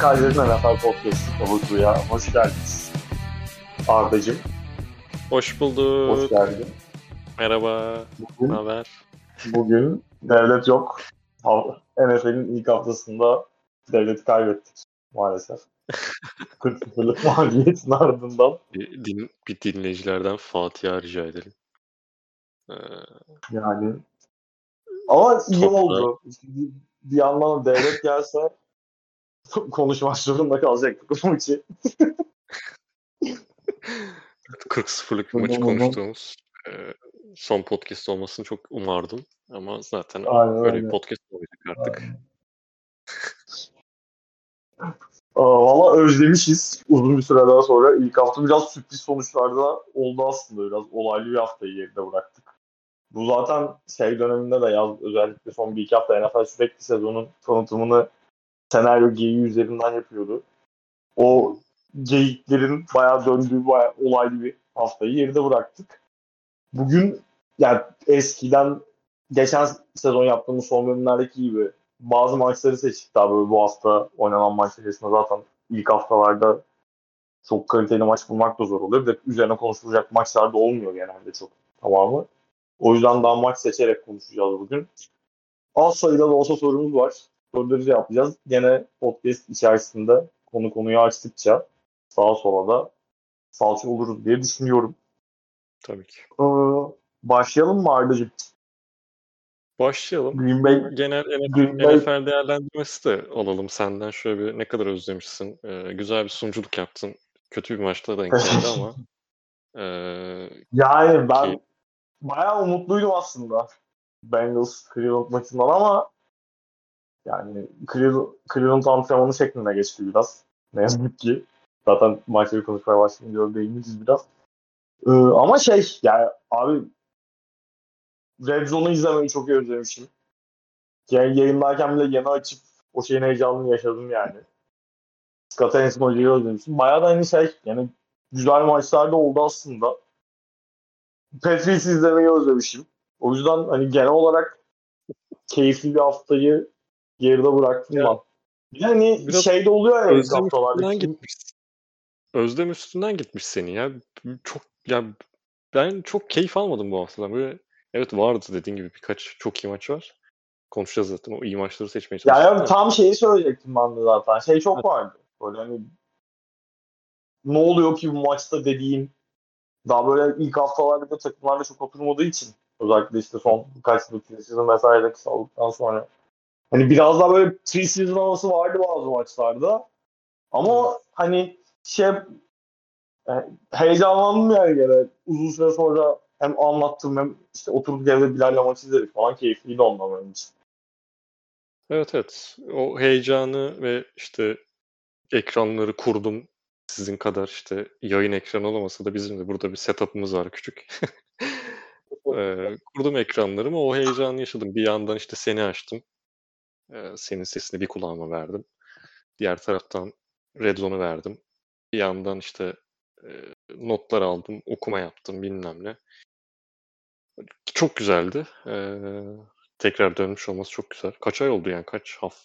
Kaiser'in NFL Podcast'ı Kabutu'ya hoş geldiniz. Arda'cığım. Hoş bulduk. Hoş geldin. Merhaba. Bugün, haber? bugün devlet yok. NFL'in ilk haftasında devleti kaybettik maalesef. 40-0'lık mağlubiyetin ardından. Bir, din, bir dinleyicilerden Fatiha rica edelim. Ee, Yani ama iyi Topla. oldu. Bir, bir yandan devlet gelse konuşmak zorunda kalacaktık bu maçı. 40-0'lık bir Hı maçı konuştuğumuz e, son podcast olmasını çok umardım. Ama zaten Aynen böyle öyle. bir podcast olacak artık. Valla özlemişiz uzun bir süreden sonra. ilk hafta biraz sürpriz sonuçlarda oldu aslında. Biraz olaylı bir haftayı geride bıraktık. Bu zaten şey döneminde de yaz özellikle son bir iki hafta NFL sürekli sezonun tanıtımını senaryo geyiği üzerinden yapıyordu. O geyiklerin bayağı döndüğü bayağı olaylı bir haftayı geride bıraktık. Bugün yani eskiden geçen sezon yaptığımız son bölümlerdeki gibi bazı maçları seçtik daha böyle bu hafta oynanan maçlar arasında zaten ilk haftalarda çok kaliteli maç bulmak da zor oluyor. Bir de üzerine konuşulacak maçlar da olmuyor genelde çok tamamı. O yüzden daha maç seçerek konuşacağız bugün. Az sayıda da olsa sorumuz var. Soruları cevaplayacağız. Gene podcast içerisinde konu konuyu açtıkça sağa sola da salça oluruz diye düşünüyorum. Tabii ki. Ee, başlayalım mı Arda'cığım? Başlayalım. Green Bay, Genel NFL, Green Bay NFL değerlendirmesi de alalım senden. Şöyle bir ne kadar özlemişsin. Ee, güzel bir sunuculuk yaptın. Kötü bir maçta denk geldi ama e, Yani ben Ki- bayağı umutluydum aslında Bengals Cleveland maçından ama yani Cleveland, antrenmanı şeklinde geçti biraz. Ne yazık ki. Zaten maçları konuşmaya başlayınca öyle değiniriz biraz. Ee, ama şey yani abi Red Zone'u izlemeyi çok özlemişim. Yani yayındayken bile yeni açıp o şeyin heyecanını yaşadım yani. Scott Hanson hocayı özlemişim. Bayağı da hani şey yani güzel maçlar da oldu aslında. Patriots'ı izlemeyi özlemişim. O yüzden hani genel olarak keyifli bir haftayı geride bıraktım Ya, ben. Hani biraz şey de oluyor ya Özlem üstünden Kim- gitmiş. Özlem üstünden gitmiş senin ya. Çok ya ben çok keyif almadım bu haftadan. Böyle evet vardı dediğin gibi birkaç çok iyi maç var. Konuşacağız zaten. O iyi maçları seçmeye Ya, çalıştık. ya da. tam şeyi söyleyecektim ben de zaten. Şey çok vardı. Böyle hani ne oluyor ki bu maçta dediğin daha böyle ilk haftalarda takımlarla çok oturmadığı için özellikle işte son birkaç yıl preseason vesaire kısaldıktan sonra hani biraz daha böyle preseason havası vardı bazı maçlarda ama hani şey yani heyecanlandım yani gene uzun süre sonra hem anlattım hem işte oturduk evde Bilal'le maç izledik falan keyifliydi ondan benim için. Evet evet. O heyecanı ve işte ekranları kurdum. Sizin kadar işte yayın ekranı olamasa da bizim de burada bir setup'ımız var küçük. Ee, kurdum ekranlarımı. O heyecanı yaşadım. Bir yandan işte seni açtım. Ee, senin sesini bir kulağıma verdim. Diğer taraftan Red Zone'u verdim. Bir yandan işte e, notlar aldım, okuma yaptım bilmem ne. Çok güzeldi. Ee, tekrar dönmüş olması çok güzel. Kaç ay oldu yani? Kaç haf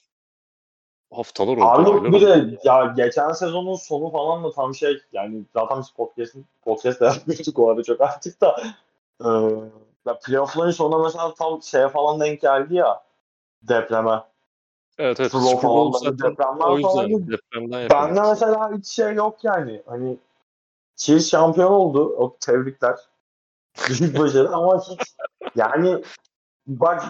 haftalar oldu, Abi bir oldu. de ya geçen sezonun sonu falan da tam şey yani zaten biz podcast'in podcast yapmıştık o arada çok artık da ya playoff'ların sonunda mesela tam şeye falan denk geldi ya depreme. Evet evet. Bowl falan, depremden o yüzden falan. depremden Bende mesela hiç şey yok yani. Hani Chiefs şampiyon oldu. O tebrikler. Büyük başarı ama hiç yani bak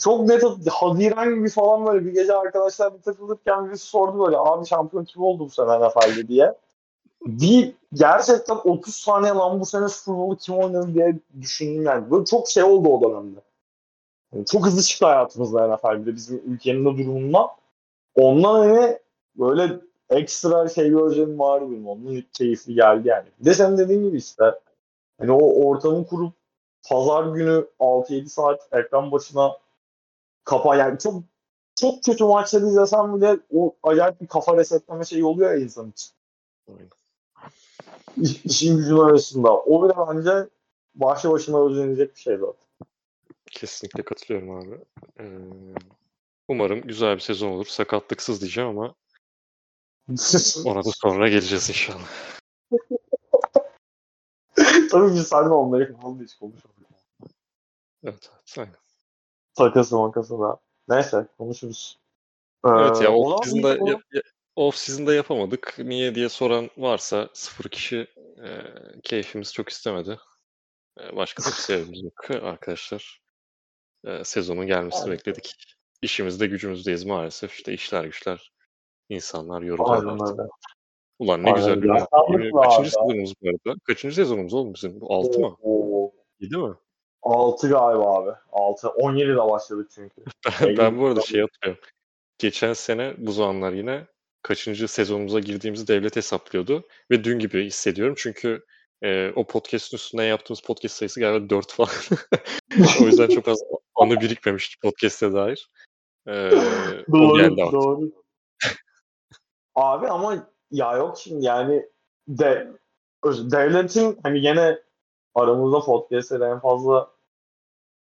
çok net Haziran gibi falan böyle bir gece arkadaşlar bir takılırken birisi sordu böyle abi şampiyon kim oldu bu sene NFL'de diye. Bir gerçekten 30 saniye lan bu sene Super Bowl'u kim oynadı diye düşündüm yani. Böyle çok şey oldu o dönemde. Yani çok hızlı çıktı hayatımızda NFL bir de bizim ülkenin de durumundan. Ondan hani böyle ekstra şey özlemim vardı benim. Onun keyifli geldi yani. Bir de senin dediğin gibi işte hani o ortamı kurup pazar günü 6-7 saat ekran başına kapa yani çok çok kötü maçları izlesem bile o acayip bir kafa resetleme şeyi oluyor ya insan için. İş, işin gücün arasında. O bile bence başlı başına özlenecek bir şey zaten. Kesinlikle katılıyorum abi. Ee, umarım güzel bir sezon olur. Sakatlıksız diyeceğim ama Ona da sonra geleceğiz inşallah. Tabii biz seninle onları falan hiç konuşmadık. Evet, evet aynen. Takası makası da. Neyse konuşuruz. Ee, Evet ya off season'da, ya- off season'da yapamadık. Niye diye soran varsa sıfır kişi e, keyfimiz çok istemedi. E, başka bir sebebimiz yok arkadaşlar. E, sezonun gelmesini Aynen. bekledik. İşimizde gücümüzdeyiz maalesef. İşte işler güçler. insanlar yoruluyor Aynen artık. öyle. Ulan ne Aynen güzel öyle. bir Yaşlandık Kaçıncı sezonumuz bu arada? Kaçıncı sezonumuz oğlum bizim? Bu altı mı? Oo, Yedi mi? 6 galiba abi. 6. 17'de başladık çünkü. Ben, ben bu arada şey hatırlıyorum. Geçen sene bu zamanlar yine kaçıncı sezonumuza girdiğimizi devlet hesaplıyordu. Ve dün gibi hissediyorum. Çünkü e, o podcast'ın üstüne yaptığımız podcast sayısı galiba 4 falan. o yüzden çok az anı birikmemişti podcast'e dair. E, Doğru, doğru. Abi ama ya yok şimdi yani de devletin hani gene aramızda podcast'te en fazla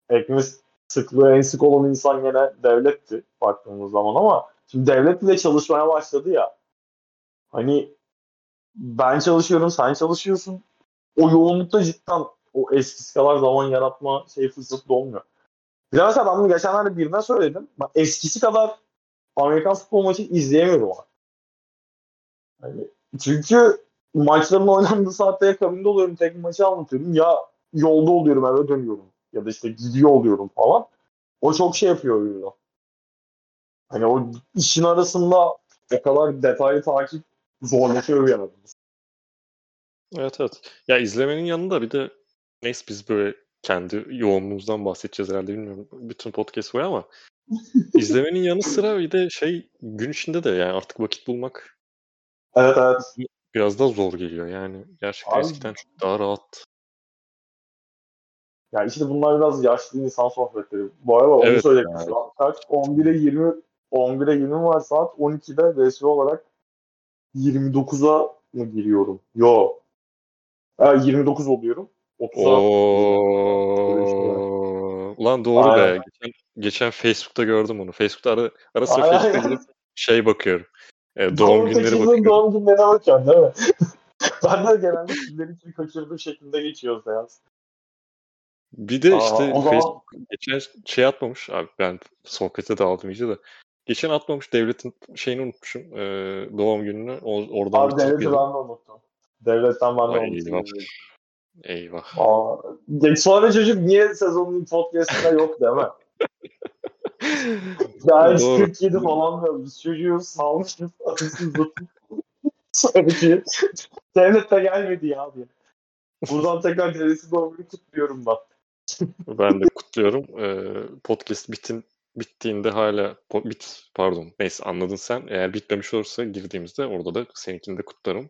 ekme sıklığı en sık olan insan gene devletti baktığımız zaman ama şimdi devlet bile çalışmaya başladı ya. Hani ben çalışıyorum, sen çalışıyorsun. O yoğunlukta cidden o eskisi kadar zaman yaratma şey fırsatı da olmuyor. Bir mesela ben bunu geçenlerde birine söyledim. Ben eskisi kadar Amerikan futbol maçı izleyemiyorum artık. Hani çünkü maçların oynandığı saatte ya oluyorum, tek maçı anlatıyorum. Ya yolda oluyorum, eve dönüyorum. Ya da işte gidiyor oluyorum falan. O çok şey yapıyor oyunda. Hani o işin arasında o kadar detaylı takip zorlaşıyor bir yana. Evet evet. Ya izlemenin yanında bir de neyse biz böyle kendi yoğunluğumuzdan bahsedeceğiz herhalde bilmiyorum. Bütün podcast var ama izlemenin yanı sıra bir de şey gün içinde de yani artık vakit bulmak Evet evet. biraz daha zor geliyor yani. Gerçekten Abi- eskiden çok daha rahat. Yani işte bunlar biraz yaşlı insan sohbetleri. Bu arada onu Evet söyleyeyim. ya. Şu an kaç? 11'e 20 11'e 20 var saat. 12'de resmi olarak 29'a mı giriyorum? Yo. Ha, 29 oluyorum. 30'a Öyle bir şey Oo. Ulan doğru be. Aynen. Geçen, geçen Facebook'ta gördüm onu. Facebook'ta ara, ara sıra Aynen. Facebook'ta şey bakıyorum. E, doğum günleri bakıyorum. doğum günlerine bakıyorsun değil mi? ben de genelde kimleri kim kaçırdığım şeklinde geçiyor seans. Bir de Aa, işte zaman- Facebook geçen şey atmamış. Abi ben sohbete dağıldım iyice de. Geçen atmamış devletin şeyini unutmuşum. e, doğum gününü. O, oradan Abi devleti ben de unuttum. Devletten de Ay, eyvah. Aa, sonra çocuk niye sezonun podcastında yok değil mi? Ya hiç Doğru. 47 falan diyor. Biz çocuğu salmışız. Anasını satayım. Sonraki devlet de gelmedi ya diye. Buradan tekrar devleti doğumunu kutluyorum ben. Ben de kutluyorum. Ee, podcast bitin bittiğinde hala bit pardon neyse anladın sen. Eğer bitmemiş olursa girdiğimizde orada da seninkini de kutlarım.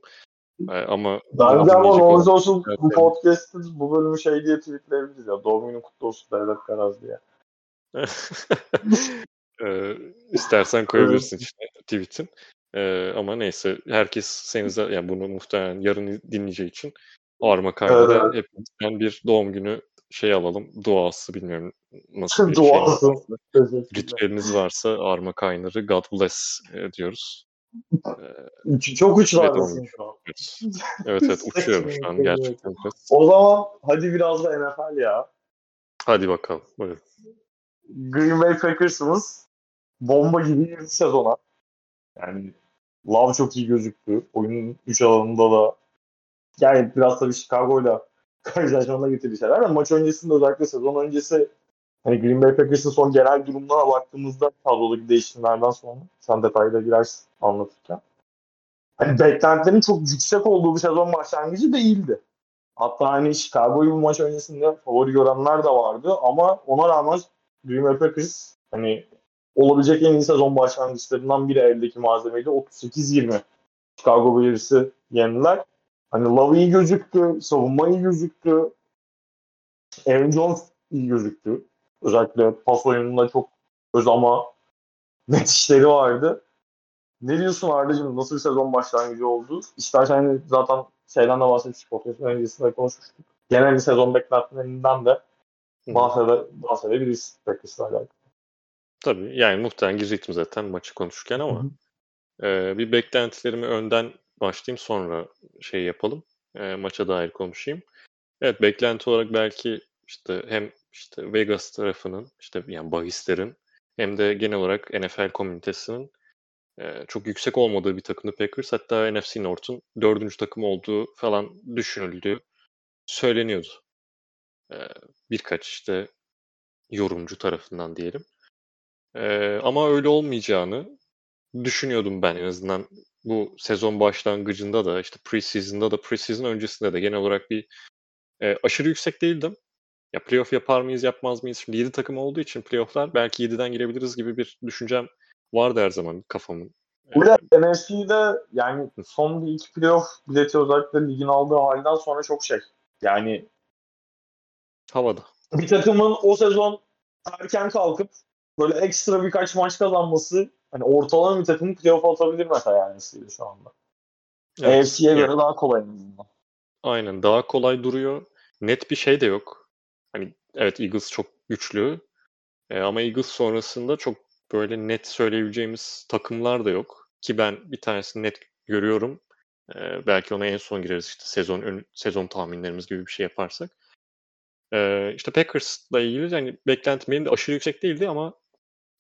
Ee, ama Bence ama olan- olsun bu Evet. podcast'ın bu bölümü şey diye tweetleyebiliriz ya. Doğum günü kutlu olsun devlet Karaz diye. Ee, istersen koyabilirsin işte tweet'in. Ee, ama neyse herkes seni za- yani bunu muhtemelen yarın dinleyeceği için Arma Kaynar'a Evet, hepimizden bir doğum günü şey alalım. Duası bilmiyorum nasıl bir Duası. şey varsa, Teşekkürler. ritüeliniz varsa Arma Kaynar'ı God bless e, diyoruz. Üç- Çok uçlardasın Evet, şu an. Evet, evet, uçuyorum şu an Evet. gerçekten. O zaman hadi biraz da NFL ya. Hadi bakalım. Buyurun. Green Bay Packers'ımız bomba gibi girdi sezona. Yani Love çok iyi gözüktü. Oyunun 3 alanında da yani biraz tabii Chicago'yla karşılaşmana getirdiği şeyler ama maç öncesinde özellikle sezon öncesi hani Green Bay Packers'ın son genel durumuna baktığımızda kadrodaki değişimlerden sonra sen detayla girersin anlatırken. Hani beklentilerin çok yüksek olduğu bir sezon başlangıcı değildi. Hatta hani Chicago'yu bu maç öncesinde favori görenler de vardı ama ona rağmen Green Bay Packers hani olabilecek en iyi sezon başlangıçlarından biri eldeki malzemeyle 38-20 Chicago Bears'ı yendiler. Hani Love iyi gözüktü, savunma iyi gözüktü. Aaron Jones iyi gözüktü. Özellikle pas oyununda çok öz ama net işleri vardı. Ne diyorsun Arda'cığım? Nasıl bir sezon başlangıcı oldu? İstersen zaten şeyden de bahsetmiştik. Podcast öncesinde konuşmuştuk. Genel bir sezon beklentilerinden de bahsede, bahsedebiliriz Packers'la alakalı. Tabii yani muhtemelen girecektim zaten maçı konuşurken ama Eee, bir beklentilerimi önden başlayayım sonra şey yapalım. Eee, maça dair konuşayım. Evet, beklenti olarak belki işte hem işte Vegas tarafının işte yani bahislerin hem de genel olarak NFL komünitesinin çok yüksek olmadığı bir takımdı Packers. Hatta NFC North'un dördüncü takım olduğu falan düşünüldüğü söyleniyordu. Birkaç işte yorumcu tarafından diyelim. Ama öyle olmayacağını düşünüyordum ben en azından bu sezon başlangıcında da işte preseason'da da preseason öncesinde de genel olarak bir aşırı yüksek değildim. Ya playoff yapar mıyız yapmaz mıyız? Şimdi 7 takım olduğu için playofflar belki 7'den girebiliriz gibi bir düşüncem vardı her zaman kafamın. Burada NFC'de yani son bir iki playoff bileti özellikle ligin aldığı halden sonra çok şey. Yani Havada. bir takımın o sezon erken kalkıp böyle ekstra birkaç maç kazanması hani ortalama bir takımı playoff atabilir mesela yani şu anda. Evet. AFC'ye göre daha kolay en azından. Aynen daha kolay duruyor. Net bir şey de yok. Hani evet Eagles çok güçlü. E, ama Eagles sonrasında çok böyle net söyleyebileceğimiz takımlar da yok. Ki ben bir tanesini net görüyorum. E, belki ona en son gireriz işte sezon ön, sezon tahminlerimiz gibi bir şey yaparsak. E, işte Packers'la ilgili yani beklentim benim de aşırı yüksek değildi ama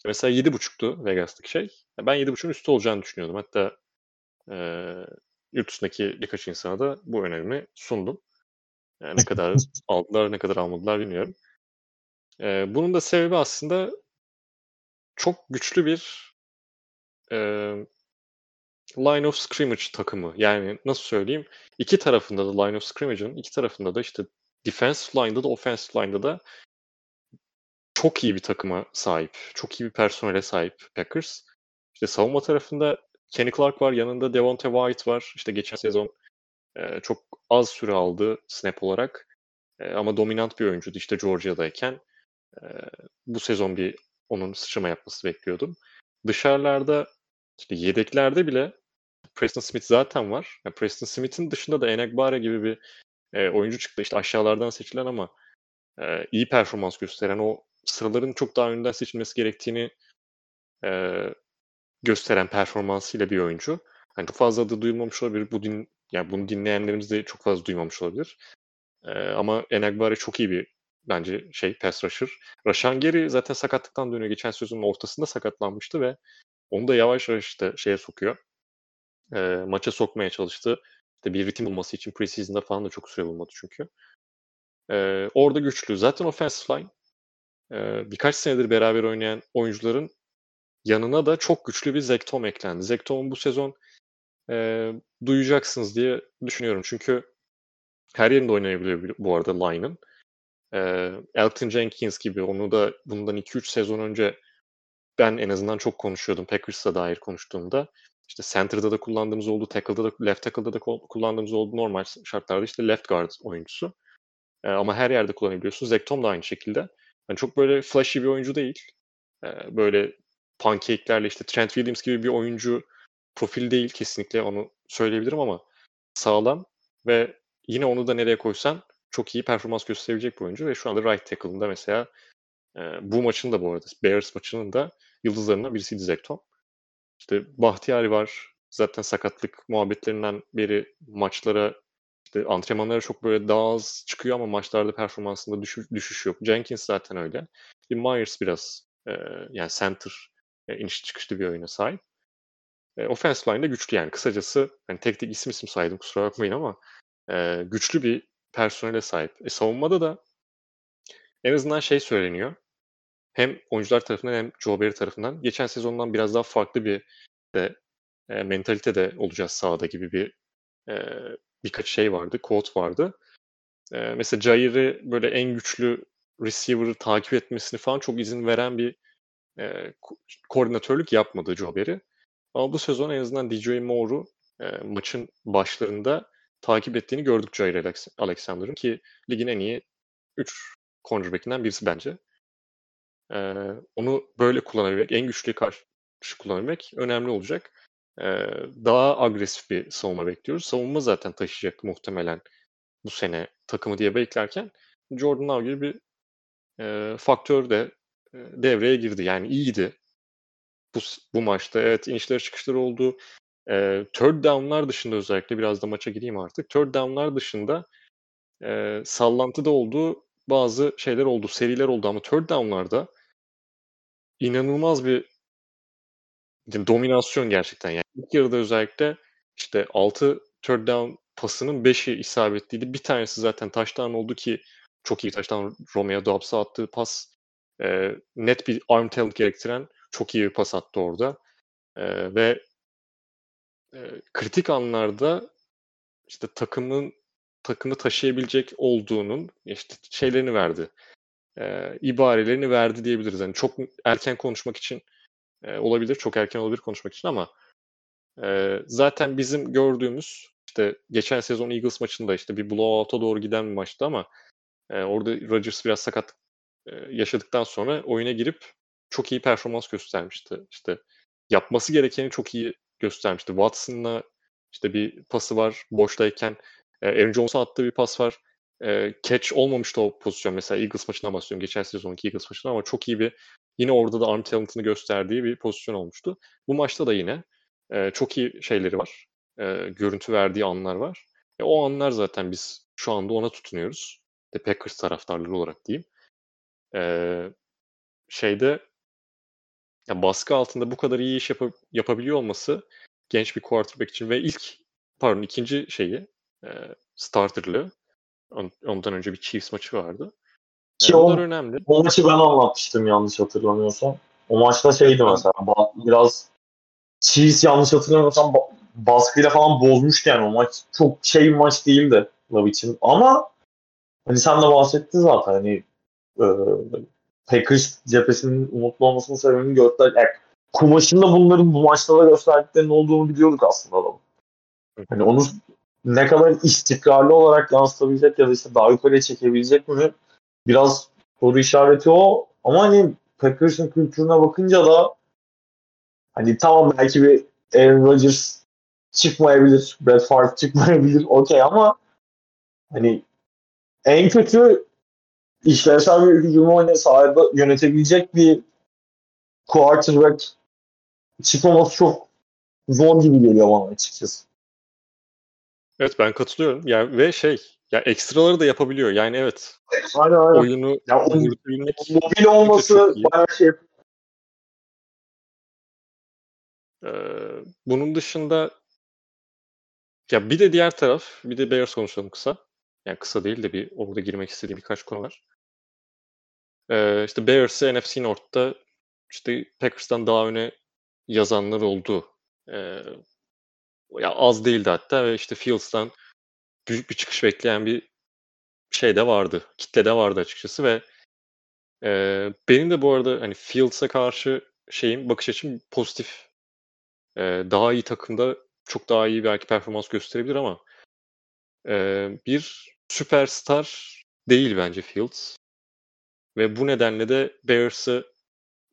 mesela 7.5'tu Vegas'taki şey. Ben 7.5'un üstü olacağını düşünüyordum. Hatta e, yurt dışındaki birkaç insana da bu önerimi sundum. Yani ne kadar aldılar, ne kadar almadılar bilmiyorum. Ee, bunun da sebebi aslında çok güçlü bir e, line of scrimmage takımı. Yani nasıl söyleyeyim? İki tarafında da line of scrimmage'ın iki tarafında da işte defensive line'da da offensive line'da da çok iyi bir takıma sahip. Çok iyi bir personele sahip Packers. İşte savunma tarafında Kenny Clark var, yanında Devonte White var. İşte geçen sezon e, çok az süre aldı snap olarak. E, ama dominant bir oyuncuydu işte Georgia'dayken. E, bu sezon bir onun sıçrama yapması bekliyordum. Dışarılarda işte yedeklerde bile Preston Smith zaten var. Yani Preston Smith'in dışında da Enagbare gibi bir e, oyuncu çıktı. İşte aşağılardan seçilen ama e, iyi performans gösteren o sıraların çok daha önden seçilmesi gerektiğini e, gösteren performansıyla bir oyuncu. Hani çok fazla adı duyulmamış olabilir. Bu din, yani bunu dinleyenlerimiz de çok fazla duymamış olabilir. Ee, ama Enagbare çok iyi bir bence şey pass rusher. Rashan Gary zaten sakatlıktan dönüyor. Geçen sezonun ortasında sakatlanmıştı ve onu da yavaş yavaş işte şeye sokuyor. E, maça sokmaya çalıştı. İşte bir ritim bulması için preseason'da falan da çok süre bulmadı çünkü. E, orada güçlü. Zaten offensive line e, birkaç senedir beraber oynayan oyuncuların yanına da çok güçlü bir Zektom eklendi. Zektom'un bu sezon e, duyacaksınız diye düşünüyorum. Çünkü her yerinde oynayabiliyor bu arada line'ın. E, Elton Jenkins gibi onu da bundan 2-3 sezon önce ben en azından çok konuşuyordum Packers'a dair konuştuğumda. İşte center'da da kullandığımız oldu, tackle'da da, left tackle'da da kullandığımız oldu. Normal şartlarda işte left guard oyuncusu. E, ama her yerde kullanabiliyorsun. Zektom da aynı şekilde. Yani çok böyle flashy bir oyuncu değil. E, böyle pancake'lerle işte Trent Williams gibi bir oyuncu profil değil kesinlikle onu söyleyebilirim ama sağlam ve yine onu da nereye koysan çok iyi performans gösterebilecek bir oyuncu ve şu anda right tackle'ında mesela e, bu maçın da bu arada Bears maçının da yıldızlarından birisiydi Zekton. İşte Bahtiyari var. Zaten sakatlık muhabbetlerinden beri maçlara işte antrenmanlara çok böyle daha az çıkıyor ama maçlarda performansında düşüş, düşüş yok. Jenkins zaten öyle. Myers biraz e, yani center e, iniş çıkışlı bir oyuna sahip. E, offensive line de güçlü yani. Kısacası hani tek tek isim isim saydım kusura bakmayın ama e, güçlü bir personele sahip. E, savunmada da en azından şey söyleniyor. Hem oyuncular tarafından hem Joe Barry tarafından geçen sezondan biraz daha farklı bir de e, mentalite de olacağız sahada gibi bir e, birkaç şey vardı, quote vardı. E, mesela Jair'i böyle en güçlü receiver'ı takip etmesini falan çok izin veren bir e, koordinatörlük yapmadı Joe Barry. Ama bu sezon en azından DJ Moore'u e, maçın başlarında takip ettiğini gördük Jair Alexander'ın ki ligin en iyi 3 cornerback'inden birisi bence. E, onu böyle kullanabilmek, en güçlü karşı kullanabilmek önemli olacak. E, daha agresif bir savunma bekliyoruz. Savunma zaten taşıyacak muhtemelen bu sene takımı diye beklerken Jordan Love gibi bir e, faktör de e, devreye girdi. Yani iyiydi bu, bu maçta evet inişleri çıkışları oldu. E, third down'lar dışında özellikle biraz da maça gireyim artık. Third down'lar dışında e, sallantıda olduğu bazı şeyler oldu, seriler oldu ama third down'larda inanılmaz bir dominasyon gerçekten yani. İlk yarıda özellikle işte 6 third down pasının 5'i isabetliydi. Bir tanesi zaten taştan oldu ki çok iyi taştan Romeo Dobbs'a attığı pas e, net bir arm talent gerektiren çok iyi bir pas attı orada. E, ve e, kritik anlarda işte takımın takımı taşıyabilecek olduğunun işte şeylerini verdi. E, ibarelerini verdi diyebiliriz. Yani çok erken konuşmak için e, olabilir, çok erken olabilir konuşmak için ama e, zaten bizim gördüğümüz işte geçen sezon Eagles maçında işte bir blowout'a doğru giden bir maçtı ama e, orada Rodgers biraz sakat e, yaşadıktan sonra oyuna girip çok iyi performans göstermişti. İşte yapması gerekeni çok iyi göstermişti. Watson'la işte bir pası var boştayken. E, Aaron Jones'a attığı bir pas var. E, catch olmamıştı o pozisyon. Mesela Eagles maçından bahsediyorum. Geçen sezonki Eagles maçından ama çok iyi bir yine orada da arm talent'ını gösterdiği bir pozisyon olmuştu. Bu maçta da yine e, çok iyi şeyleri var. E, görüntü verdiği anlar var. O anlar zaten biz şu anda ona tutunuyoruz. De Packers taraftarları olarak diyeyim. Şeyde ya baskı altında bu kadar iyi iş yap- yapabiliyor olması genç bir quarterback için ve ilk pardon ikinci şeyi e, starterlığı ondan önce bir Chiefs maçı vardı. Ki o, önemli. O maçı ben anlatmıştım yanlış hatırlamıyorsam. O maçta şeydi mesela biraz Chiefs yanlış hatırlamıyorsam baskıyla falan bozmuştu yani o maç. Çok şey bir maç değildi Love için. Ama hani sen de bahsettin zaten hani e, Packers cephesinin umutlu olmasının sebebini göster. Yani kumaşında bunların bu maçta da gösterdiklerinin olduğunu biliyorduk aslında adamın. Hani onu ne kadar istikrarlı olarak yansıtabilecek ya da işte daha yukarıya çekebilecek mi biraz soru işareti o. Ama hani Packers'ın kültürüne bakınca da hani tamam belki bir Aaron Rodgers çıkmayabilir, Brett Favre çıkmayabilir okey ama hani en kötü işlevsel bir hücumu hani sahada yönetebilecek bir quarterback çıkmaması çok zor gibi geliyor bana açıkçası. Evet ben katılıyorum. Yani ve şey ya ekstraları da yapabiliyor. Yani evet. Aynen aynen. Oyunu ya o, mobil olması bayağı şey ee, bunun dışında ya bir de diğer taraf, bir de Bears konuşalım kısa. Yani kısa değil de bir orada girmek istediğim birkaç konu var. Ee, işte Bears'ı NFC North'ta işte Packers'tan daha öne yazanlar oldu. Ee, ya az değildi hatta ve işte Fields'tan büyük bir çıkış bekleyen bir şey de vardı. Kitle de vardı açıkçası ve e, benim de bu arada hani Fields'a karşı şeyim, bakış açım pozitif. E, daha iyi takımda çok daha iyi belki performans gösterebilir ama e, bir süperstar değil bence Fields. Ve bu nedenle de Bears'ı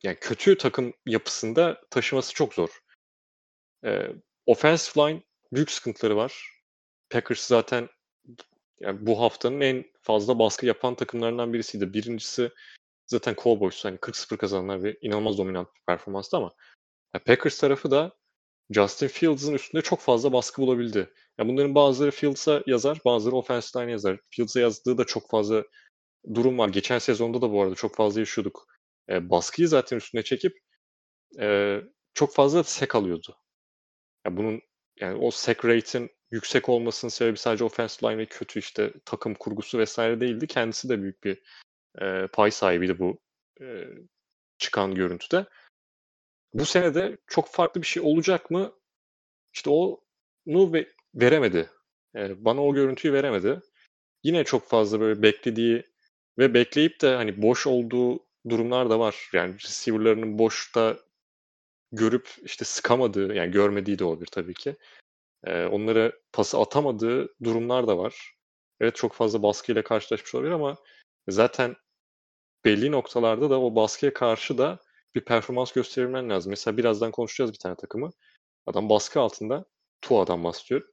yani kötü takım yapısında taşıması çok zor. E, offensive line büyük sıkıntıları var. Packers zaten yani bu haftanın en fazla baskı yapan takımlarından birisiydi. Birincisi zaten Cowboys hani 40-0 kazananlar ve inanılmaz dominant bir performanstı ama yani Packers tarafı da Justin Fields'ın üstünde çok fazla baskı bulabildi. Yani bunların bazıları Fields'a yazar, bazıları offensive line yazar. Fields'a yazdığı da çok fazla durum var. Geçen sezonda da bu arada çok fazla yaşıyorduk. E, baskıyı zaten üstüne çekip e, çok fazla sek alıyordu. Yani bunun yani o sek rate'in yüksek olmasının sebebi sadece offensive line ve kötü işte takım kurgusu vesaire değildi. Kendisi de büyük bir e, pay sahibiydi bu e, çıkan görüntüde. Bu sene de çok farklı bir şey olacak mı? İşte onu ve veremedi. Yani bana o görüntüyü veremedi. Yine çok fazla böyle beklediği ve bekleyip de hani boş olduğu durumlar da var. Yani receiver'larının boşta görüp işte sıkamadığı yani görmediği de olabilir tabii ki. Ee, onlara pası atamadığı durumlar da var. Evet çok fazla baskıyla karşılaşmış olabilir ama zaten belli noktalarda da o baskıya karşı da bir performans gösterilmen lazım. Mesela birazdan konuşacağız bir tane takımı. Adam baskı altında, Tua'dan bahsediyorum.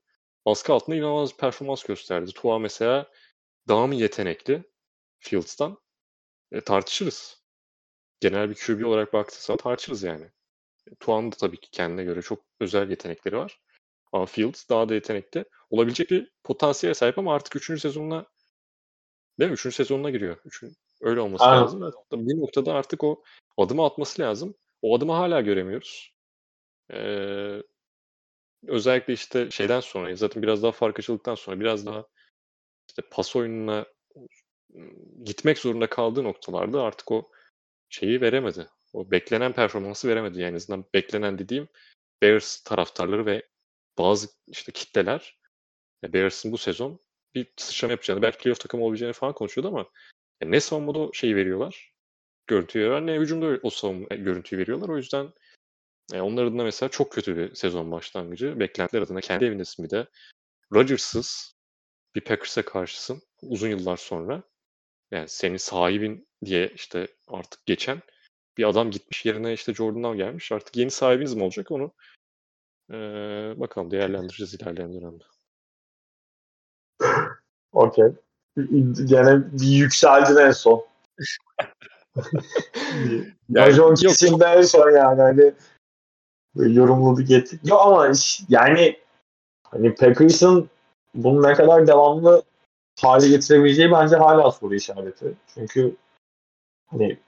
Baskı altında inanılmaz bir performans gösterdi. Tua mesela daha mı yetenekli Fields'tan? E, tartışırız. Genel bir QB olarak baktığı zaman tartışırız yani. Tuan'ın da tabii ki kendine göre çok özel yetenekleri var. Ama Fields daha da yetenekli. Olabilecek bir potansiyele sahip ama artık 3. sezonuna değil mi? 3. sezonuna giriyor. Üçün, öyle olması Aynen. lazım. Bir noktada artık o adımı atması lazım. O adımı hala göremiyoruz. Ee, özellikle işte şeyden sonra zaten biraz daha fark açıldıktan sonra biraz daha işte pas oyununa gitmek zorunda kaldığı noktalarda artık o şeyi veremedi. O beklenen performansı veremedi. Yani en azından beklenen dediğim Bears taraftarları ve bazı işte kitleler Bears'ın bu sezon bir sıçrama yapacağını, belki playoff takımı olabileceğini falan konuşuyordu ama yani ne savunmada o şeyi veriyorlar, görüntüyü veriyorlar, ne hücumda o savunma e, görüntüyü veriyorlar. O yüzden yani onlar adına mesela çok kötü bir sezon başlangıcı. Beklentiler adına kendi evindesin bir de. Rodgers'sız bir Packers'e karşısın uzun yıllar sonra. Yani senin sahibin diye işte artık geçen bir adam gitmiş yerine işte Jordan'dan gelmiş. Artık yeni sahibiniz mi olacak onu ee, bakalım değerlendireceğiz ilerleyen dönemde. Okey. Gene bir yükseldin en son. yani, John kesimde en son yani hani yorumladık ettik. Yok ama yani hani Packers'ın bunu ne kadar devamlı hale getirebileceği bence hala soru işareti. Çünkü hani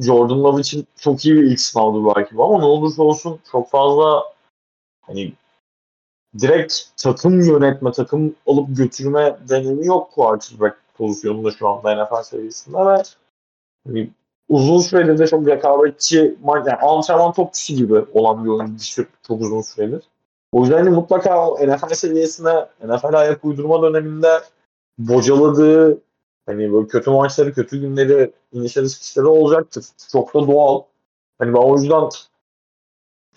Jordan Love için çok iyi bir ilk sınavdı belki bu ama ne olursa olsun çok fazla hani direkt takım yönetme, takım alıp götürme deneyimi yok quarterback pozisyonunda şu anda NFL seviyesinde ve hani uzun süredir de çok rekabetçi yani antrenman topçusu gibi olan bir oyuncu çok uzun süredir. O yüzden hani mutlaka NFL seviyesine NFL ayak uydurma döneminde bocaladığı hani böyle kötü maçları, kötü günleri, inişleri çıkışları olacaktır. Çok da doğal. Hani ben o yüzden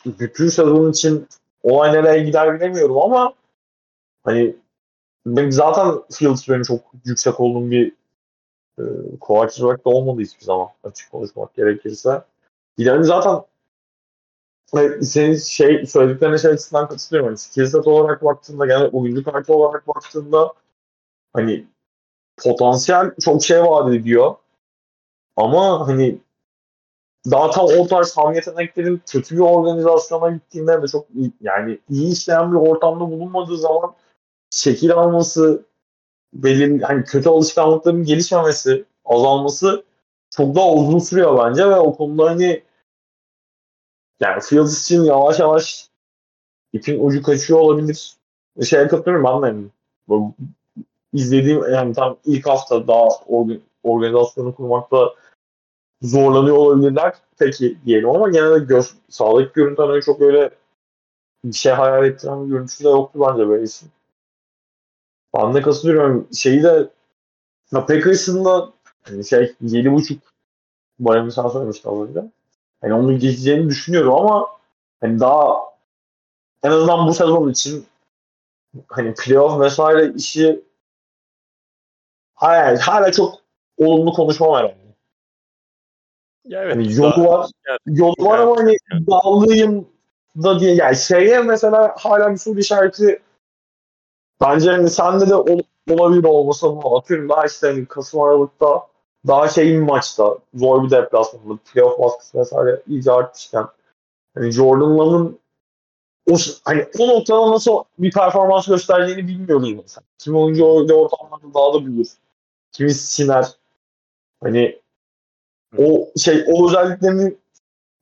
bütün sezon için olay nereye gider bilemiyorum ama hani benim zaten Fields benim çok yüksek olduğum bir e, quarterback da olmadı hiçbir zaman açık konuşmak gerekirse. Yani zaten hani senin şey söylediklerine şey açısından katılıyorum. Set olarak baktığında yani oyuncu kartı olarak baktığında hani potansiyel çok şey vaat ediyor. Ama hani daha tam o tarz ham yeteneklerin kötü bir organizasyona gittiğinde ve çok iyi, yani iyi işleyen bir ortamda bulunmadığı zaman şekil alması, belli hani kötü alışkanlıkların gelişmemesi, azalması çok daha uzun sürüyor bence ve o konuda hani yani Fields için yavaş yavaş ipin ucu kaçıyor olabilir. Şeye katılıyorum ben de izlediğim yani tam ilk hafta daha organizasyonu kurmakta zorlanıyor olabilirler. Peki diyelim ama genelde göz, sağdaki görüntüden öyle çok öyle bir şey hayal ettiren bir görüntüsü de yoktu bence böyle isim. Ben de katılıyorum. Şeyi de ya Packers'ın da hani şey 7.5 Bayern sen söylemiştin az önce. Hani onu geçeceğini düşünüyorum ama hani daha en azından bu sezon için hani playoff vesaire işi hala, hala çok olumlu konuşmam herhalde. Ya evet, hani yolu daha, var. Yani, yolu var yani, ama hani yani. bağlıyım da diye yani şeye mesela hala bir soru işareti bence hani sende de ol, olabilir olmasa ama atıyorum daha işte hani Kasım Aralık'ta daha şey bir maçta zor bir deplasmanda playoff baskısı vesaire iyice artmışken hani Jordan Love'ın o, hani o noktada nasıl bir performans göstereceğini bilmiyoruz mesela. Kimi oyuncu öyle ortamlarda daha da bulur. Kimi siner. Hani o şey o özelliklerini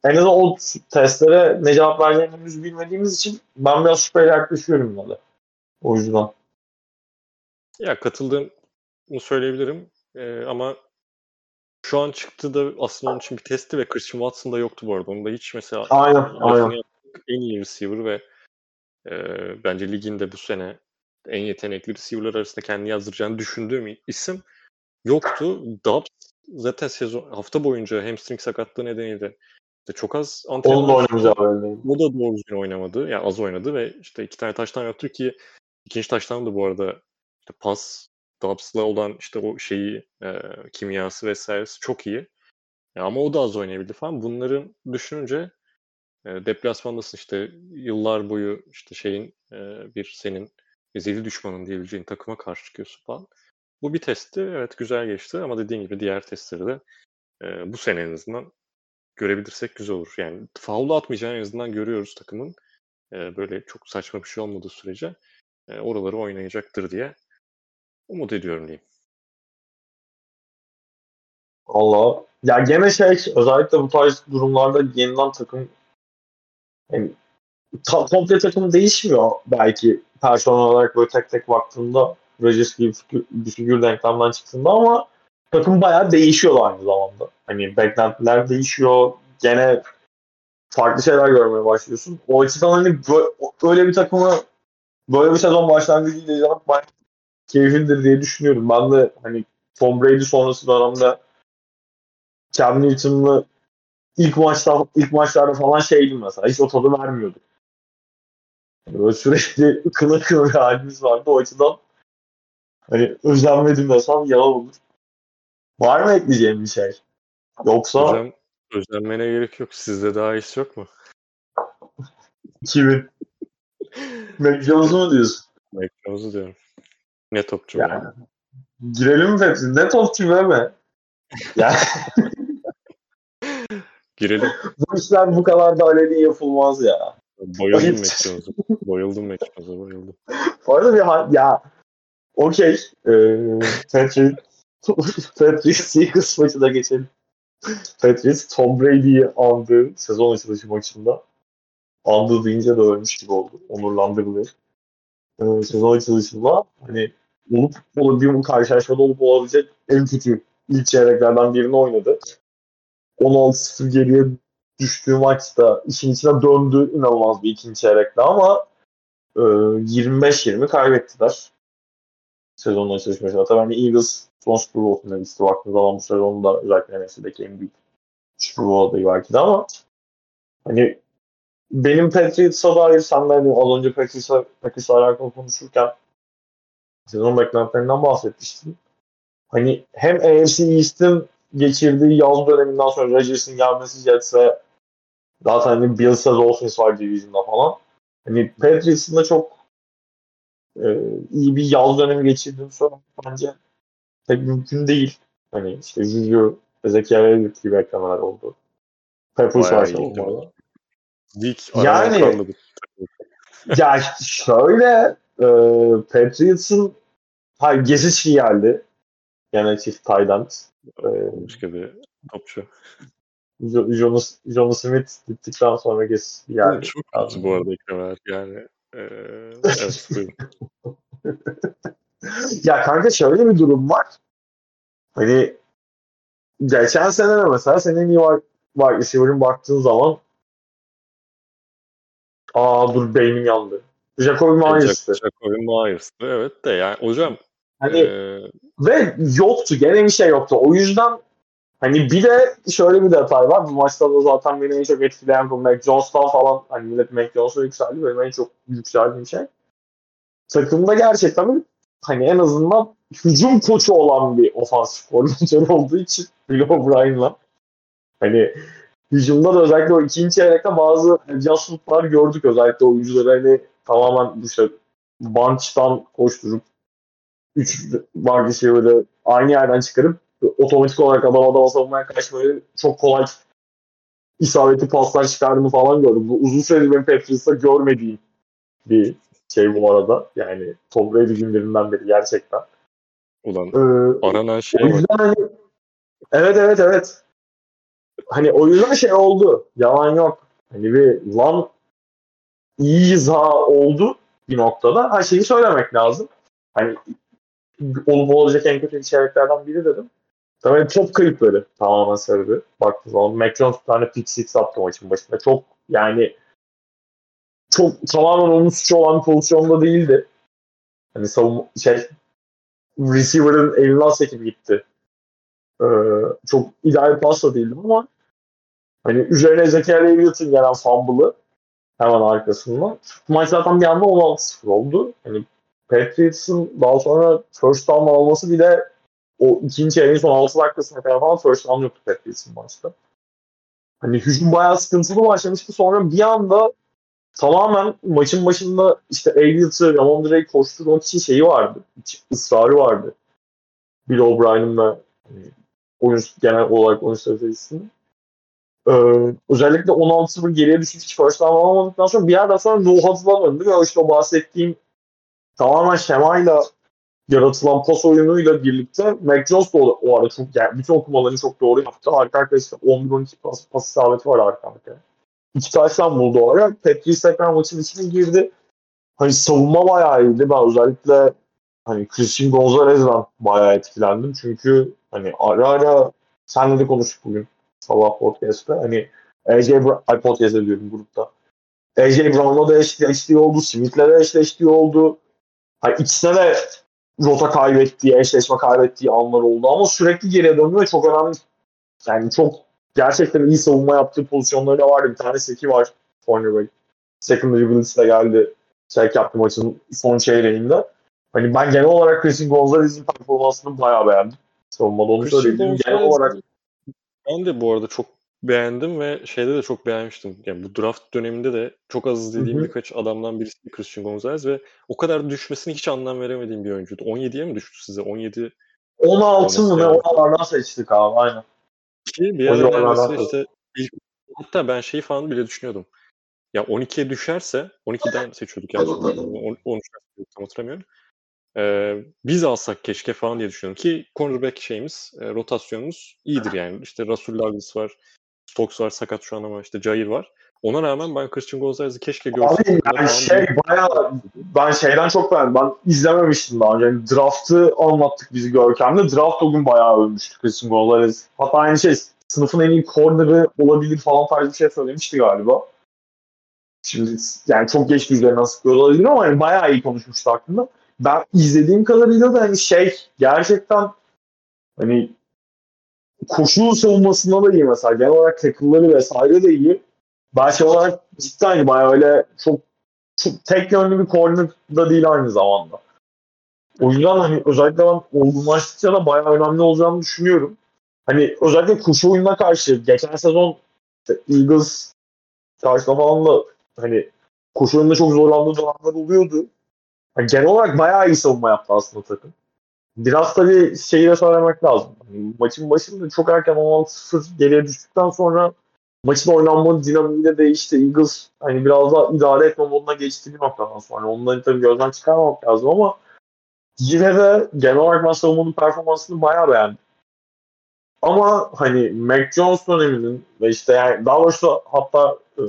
en azından o testlere ne cevap vereceğimizi bilmediğimiz için ben biraz şüpheyle yaklaşıyorum de. O yüzden. Ya katıldığımı söyleyebilirim. Ee, ama şu an çıktı da aslında onun için bir testi ve Christian Watson da yoktu bu arada. Onu da hiç mesela aynen, aynen. en iyi receiver ve e, bence liginde bu sene en yetenekli receiver'lar arasında kendini yazdıracağını düşündüğüm isim yoktu. Dobbs zaten sezon hafta boyunca hamstring sakatlığı nedeniyle işte çok az antrenman Onun da oynamayacağı O da doğru düzgün oynamadı. Yani az oynadı ve işte iki tane taştan yaptı ki ikinci taştan da bu arada işte pas Dobbs'la olan işte o şeyi e, kimyası vesairesi çok iyi. Ya ama o da az oynayabildi falan. Bunların düşününce e, deplasmandasın işte yıllar boyu işte şeyin e, bir senin ezeli düşmanın diyebileceğin takıma karşı çıkıyorsun falan. Bu bir testti. Evet güzel geçti ama dediğin gibi diğer testleri de e, bu sene en azından görebilirsek güzel olur. Yani faul atmayacağını en azından görüyoruz takımın. E, böyle çok saçma bir şey olmadığı sürece e, oraları oynayacaktır diye umut ediyorum diyeyim. Allah. Ya gene şey özellikle bu tarz durumlarda yeniden takım yani, ta, komple takım değişmiyor belki personel olarak böyle tek tek baktığında Rodgers gibi bir figür denklemden çıktığında ama takım bayağı değişiyor aynı zamanda. Hani beklentiler değişiyor. Gene farklı şeyler görmeye başlıyorsun. O açıdan hani böyle bir takımı böyle bir sezon başlangıcıyla izlemek bayağı keyiflidir diye düşünüyorum. Ben de hani Tom Brady sonrası dönemde Cam Newton'lı ilk maçta ilk maçlarda falan şeydim mesela. Hiç o tadı vermiyordu. Yani böyle sürekli kına kına bir halimiz vardı. O açıdan hani özenmedim desem yalan olur. Var mı ekleyeceğim bir şey? Yoksa Hocam özenmene gerek yok. Sizde daha iyisi yok mu? 2000. McJones'u mu diyorsun? McJones'u diyorum. Ne topçu yani. Girelim mi hepsi? Ne topçu be? Yani Girelim. bu işler bu kadar da aleni yapılmaz ya. Bayıldım McJones'a. bayıldım McJones'a bayıldım. Bu arada bir ya okey. Ee, Patrick Patrick Seahawks maçına geçelim. Patriots Tom Brady'yi andığı sezon açılışı maçında andığı deyince de ölmüş gibi oldu. Onurlandırılıyor. Ee, sezon açılışında hani olup olabildiğim karşılaşmada olup olabilecek en kötü ilk çeyreklerden birini oynadı. 16-0 geriye düştüğü maçta işin içine döndü inanılmaz bir ikinci çeyrekte ama e, 25-20 kaybettiler. Açılış maçında. Tabii hani Eagles son Super Bowl finalisti baktığınız zaman bu sezonun da özellikle NFC'deki en büyük Super Bowl adayı belki de ama hani benim Patriots'a dair sen de hani az önce Patriots'a Patriots'a alakalı konuşurken sezon beklentilerinden bahsetmiştin. Hani hem AFC East'in geçirdiği yaz döneminden sonra Rodgers'ın gelmesi Jets'e zaten hani Bills'e Dolphins var Division'da falan. Hani Patriots'ın da çok e, iyi bir yaz dönemi geçirdiğini söylemek bence pek mümkün değil. Hani işte Juju, Ezekiel Elliott gibi eklemeler oldu. Peppers var. Dik yani ya şöyle e, Patriots'ın hayır Gesicki geldi. Gene çift tight end. Başka bir topçu. Jonas, Jonas Smith gittikten sonra geç yani. Çok kötü bu arada eklemeler yani. Ee, evet ya kanka şöyle bir durum var. Hani geçen sene mesela senin iyi var, var receiver'ın baktığın zaman aa dur beynim yandı. Jacoby Myers'tı. Jacoby Myers'tı evet de yani hocam Hani ee... ve yoktu gene bir şey yoktu. O yüzden hani bir de şöyle bir detay var. Bu maçta da zaten beni en çok etkileyen bu Mac Jones'tan falan hani millet Mac Jones'a yükseldi. Benim en çok yükseldiğim şey. Takımda gerçekten hani en azından hücum koçu olan bir ofansif koordinatör olduğu için Bill O'Brien'la hani hücumda da özellikle o ikinci çeyrekte bazı adjustment'lar gördük özellikle oyuncuları hani tamamen işte bunch'tan koşturup 3 wide receiver'ı aynı yerden çıkarıp otomatik olarak adam adama savunmaya kaçmayı çok kolay isabetli paslar çıkardığını falan gördüm. Bu uzun süredir benim Patriots'ta görmediğim bir şey bu arada. Yani Tom Brady günlerinden beri gerçekten. Ulan ee, aranan şey o yüzden hani, evet evet evet. Hani o yüzden şey oldu. Yalan yok. Hani bir lan iyiyiz ha oldu bir noktada. Her şeyi söylemek lazım. Hani olup olacak en kötü içeriklerden biri dedim. Tabii top kayıpları tamamen sebebi. Baktığınız zaman Mac bir tane pick six attı maçın başında. Çok yani çok tamamen onun suçu olan bir pozisyonda değildi. Hani savunma şey receiver'ın elinden sekip gitti. Ee, çok ideal pasla değildim ama hani üzerine Ezekiel Elliott'ın gelen fumble'ı hemen arkasından. Maç zaten bir anda 16-0 oldu. Hani Patriots'ın daha sonra first down alması bile o ikinci çeyreğin son 6 dakikasına kadar falan first down yoktu Patriots'ın maçta. Hani hücum bayağı sıkıntılı başlamıştı. Sonra bir anda tamamen maçın başında işte Elliott'ı, Ramondre'yi koşturmak için şeyi vardı. ısrarı vardı. Bill O'Brien'in ve hani, oyun, genel olarak oyun stratejisinin. Ee, özellikle 16-0 geriye düşüp hiç first down alamadıktan sonra bir yerden sonra no huddle'a ve işte o bahsettiğim tamamen şemayla yaratılan pas oyunuyla birlikte Mac Jones da o, arada çok yani bütün okumalarını çok doğru yaptı. Arka arkaya işte 11-12 pas, pas isabeti var arka arkaya. İki taştan buldu o ara. Patrice tekrar maçın içine girdi. Hani savunma bayağı iyiydi. Ben özellikle hani Christian Gonzalez'den bayağı etkilendim. Çünkü hani ara ara senle de konuştuk bugün sabah podcast'ta. Hani AJ Brown, ay podcast ediyorum grupta. AJ Brown'la da eşleştiği oldu. Smith'le de eşleştiği oldu. Hani ikisine de rota kaybettiği, eşleşme kaybettiği anlar oldu ama sürekli geriye döndü ve çok önemli yani çok gerçekten iyi savunma yaptığı pozisyonları da vardı. Bir tane seki var cornerback. Secondary blitz de geldi. Şey yaptı maçın son çeyreğinde. Hani ben genel olarak Christian Gonzalez'in performansını bayağı beğendim. Savunmada onu söyleyebilirim. Genel olarak Ben de bu arada çok beğendim ve şeyde de çok beğenmiştim. Yani bu draft döneminde de çok az izlediğim Hı hı. birkaç adamdan birisi Christian Gonzalez ve o kadar düşmesine hiç anlam veremediğim bir oyuncuydu. 17'ye mi düştü size? 17 16 mı ne Yani. oralardan seçtik abi aynen. ki bir neredeyse işte ilk, hatta ben şeyi falan bile düşünüyordum. Ya 12'ye düşerse 12'den seçiyorduk yanlış hatırlamıyorum. 13 tam hatırlamıyorum. Ee, biz alsak keşke falan diye düşünüyorum ki cornerback şeyimiz, e, rotasyonumuz iyidir yani. İşte Rasul Douglas var, Stokes var sakat şu an ama işte Jair var. Ona rağmen ben Christian Gonzalez'i keşke görsem. Abi yani şey bayağı ben şeyden çok beğendim. Ben izlememiştim daha önce. Yani draft'ı anlattık bizi Görkem'de. Draft o gün bayağı övmüştü Christian Gonzalez. Hatta aynı şey sınıfın en iyi corner'ı olabilir falan tarzı bir şey söylemişti galiba. Şimdi yani çok geç üzerinden sıkıyor olabilir ama yani bayağı iyi konuşmuştu hakkında. Ben izlediğim kadarıyla da hani şey gerçekten hani koşu savunmasında da iyi mesela. Genel olarak tackle'ları vesaire de iyi. Ben şey olarak cidden bayağı öyle çok, çok tek yönlü bir corner da değil aynı zamanda. O yüzden hani özellikle ben olgunlaştıkça da bayağı önemli olacağını düşünüyorum. Hani özellikle koşu oyununa karşı geçen sezon Eagles karşısında falan da hani koşu oyununda çok zorlandığı dönemler oluyordu. Hani genel olarak bayağı iyi savunma yaptı aslında takım. Biraz tabii şeyi de söylemek lazım. Maçın başında çok erken 16-0 geriye düştükten sonra maçın oynanma dinamiği de değişti. Eagles hani biraz daha idare etme moduna geçti bir noktadan sonra. Onları tabii gözden çıkarmamak lazım ama yine de genel olarak ben savunmanın performansını bayağı beğendim. Ama hani Mac Jones döneminin ve işte yani daha doğrusu hatta e,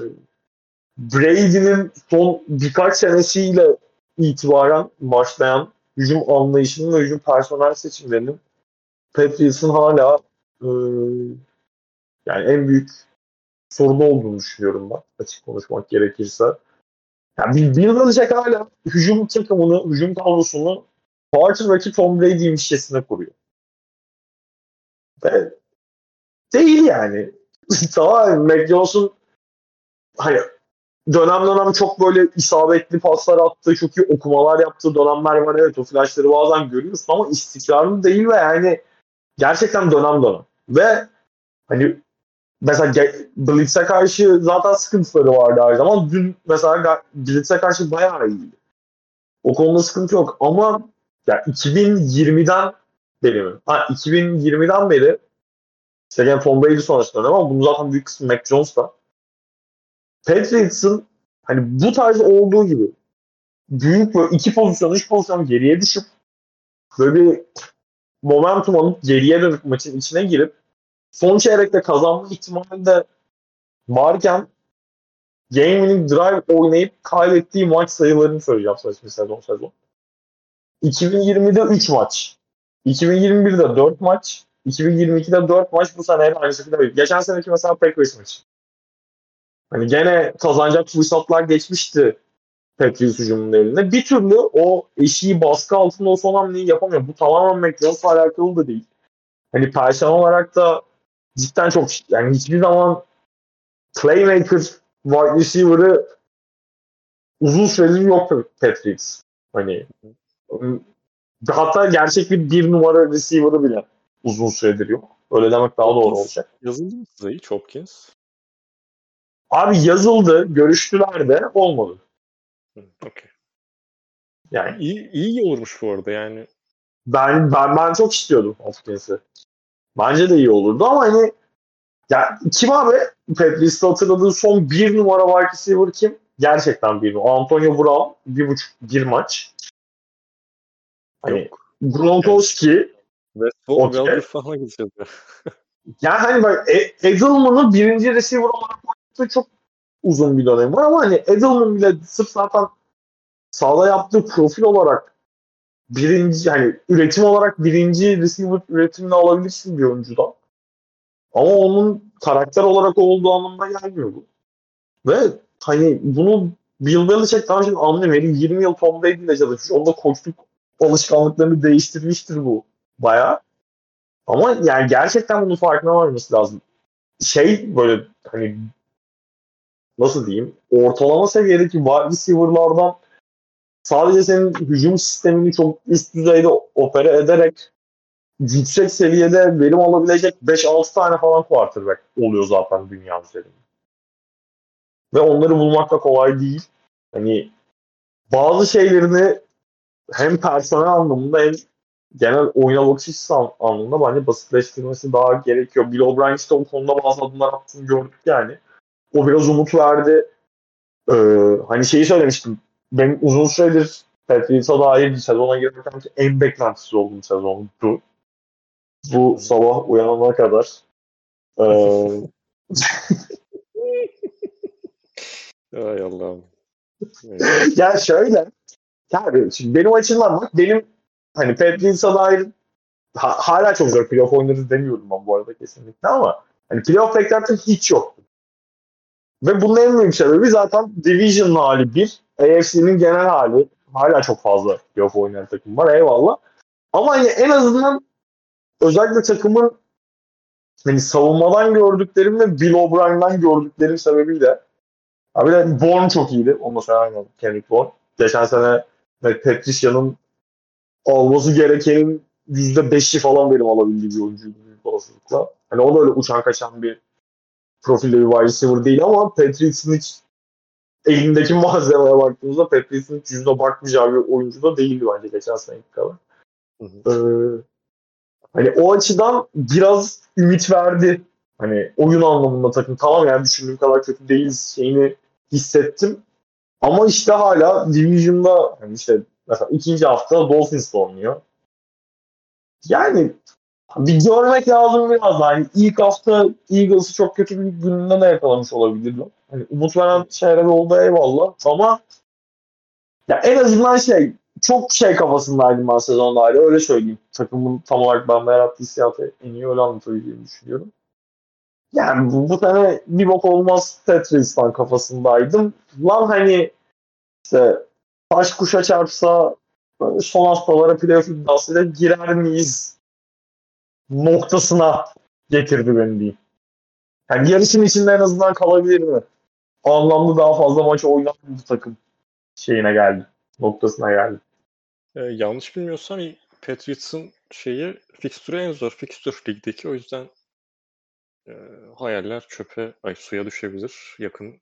Brady'nin son birkaç senesiyle itibaren başlayan hücum anlayışının ve hücum personel seçimlerinin Patriots'ın hala e, yani en büyük sorunu olduğunu düşünüyorum ben açık konuşmak gerekirse. Yani Bill Belichick hala hücum takımını, hücum kadrosunu quarterback'i Tom Brady mişesine kuruyor. Ve değil yani. tamam Mac Jones'un hani dönem dönem çok böyle isabetli paslar attığı, çok iyi okumalar yaptığı dönemler var. Evet o flashları bazen görüyorsun ama istikrarlı değil ve yani gerçekten dönem dönem. Ve hani mesela Blitz'e karşı zaten sıkıntıları vardı her zaman. Dün mesela Blitz'e karşı bayağı iyiydi. O konuda sıkıntı yok ama ya 2020'den beri mi? Ha 2020'den beri işte Tom Brady sonrasında ama bunun zaten büyük kısmı Mac Jones da. Patriots'ın hani bu tarz olduğu gibi büyük böyle iki pozisyon, üç pozisyon geriye düşüp böyle bir momentum alıp geriye dönüp maçın içine girip son çeyrekte kazanma ihtimali de varken game winning drive oynayıp kaybettiği maç sayılarını söyleyeceğim saçma sezon sezon. 2020'de 3 maç. 2021'de 4 maç. 2022'de 4 maç. Bu sene aynı şekilde. Geçen seneki mesela Packers maçı. Hani gene kazanacak fırsatlar geçmişti Patriots hücumunun eline. Bir türlü o eşiği baskı altında o son hamleyi yapamıyor. Bu tamamen McDonald'sla alakalı da değil. Hani personel olarak da cidden çok yani hiçbir zaman playmaker wide receiver'ı uzun süredir yok Patriots. Hani hatta gerçek bir bir numara receiver'ı bile uzun süredir yok. Öyle demek daha doğru olacak. Yazıldı mı size hiç Hopkins? Abi yazıldı, görüştüler de olmadı. Hı, Okey. Yani İyi, iyi olurmuş bu arada yani. ben ben ben çok istiyordum Hopkins'i. Bence de iyi olurdu ama hani ya kim abi Patrice'de hatırladığı son bir numara wide receiver kim? Gerçekten bir numara. Antonio Brown bir buçuk bir maç. Hani Yok. Gronkowski Okey. Welker falan gideceğiz ya. yani hani bak E- Edelman'ı birinci receiver olarak oynattığı çok uzun bir dönem var ama hani Edelman bile sırf zaten sahada yaptığı profil olarak birinci hani üretim olarak birinci receiver üretimini alabilirsin bir oyuncudan. Ama onun karakter olarak olduğu anlamına gelmiyor bu. Ve hani bunu Bill Belichick tamam şimdi anlıyorum. Herif 20 yıl Tom Brady çalışmış. Onda koçluk alışkanlıklarını değiştirmiştir bu bayağı. Ama yani gerçekten bunun farkına varması lazım. Şey böyle hani nasıl diyeyim ortalama seviyedeki wide receiver'lardan sadece senin hücum sistemini çok üst düzeyde opere ederek yüksek seviyede verim alabilecek 5-6 tane falan quarterback oluyor zaten dünya üzerinde. Ve onları bulmak da kolay değil. Hani bazı şeylerini hem personel anlamında hem genel oyuna bakış açısı an- anlamında bence basitleştirmesi daha gerekiyor. Bill O'Brien işte o konuda bazı adımlar attığını gördük yani. O biraz umut verdi. Ee, hani şeyi söylemiştim. Benim uzun süredir Patriots'a dair sezona girerken en beklentisiz olduğum sezondu. Bu sabah uyanana kadar. Ee, Ay Allah'ım. Evet. ya şöyle. Yani şimdi benim açımdan bak benim hani Patriots'a dair ha- hala çok zor playoff oynarız demiyorum ben bu arada kesinlikle ama hani playoff beklentim hiç yoktu. Ve bunun en büyük sebebi zaten Division hali bir. AFC'nin genel hali. Hala çok fazla playoff oynayan takım var eyvallah. Ama hani en azından özellikle takımın hani savunmadan gördüklerim ve Bill O'Brien'den gördüklerim sebebiyle Abi de Bourne çok iyiydi. Onu da söylemem Kendrick Bourne. Geçen sene Patricia'nın alması gerekenin %5'i falan benim alabildiği bir oyuncuydu büyük olasılıkla. Hani o da öyle uçan kaçan bir profilde bir wide receiver değil ama Patriots'ın hiç elindeki malzemeye baktığımızda Patriots'ın hiç yüzüne bakmayacağı bir oyuncu da değildi bence geçen seneki kadar. Hı hı. Ee, hani o açıdan biraz ümit verdi. Hani oyun anlamında takım tamam yani düşündüğüm kadar kötü değiliz şeyini hissettim. Ama işte hala Division'da hani işte mesela ikinci hafta Dolphins'la oynuyor. Yani bir görmek lazım biraz daha. Yani ilk hafta Eagles'ı çok kötü bir gününde de yakalamış olabilirler. Hani umut veren şeyler oldu eyvallah ama ya en azından şey çok şey kafasındaydım ben sezonda hala öyle söyleyeyim. Takımın tam olarak ben yarattığı hissiyatı en iyi öyle anlatabildiğimi düşünüyorum. Yani bu, bu sene bir bok olmaz Tetris'ten kafasındaydım. Lan hani işte taş kuşa çarpsa son haftalara playoff iddiasıyla girer miyiz noktasına getirdi beni diyeyim. Yani yarışın içinde en azından kalabilir mi? O anlamda daha fazla maç oynar mı bu takım şeyine geldi. Noktasına geldi. Ee, yanlış bilmiyorsam Patriots'ın şeyi fikstürü en zor fikstür ligdeki o yüzden e, hayaller çöpe ay suya düşebilir yakın.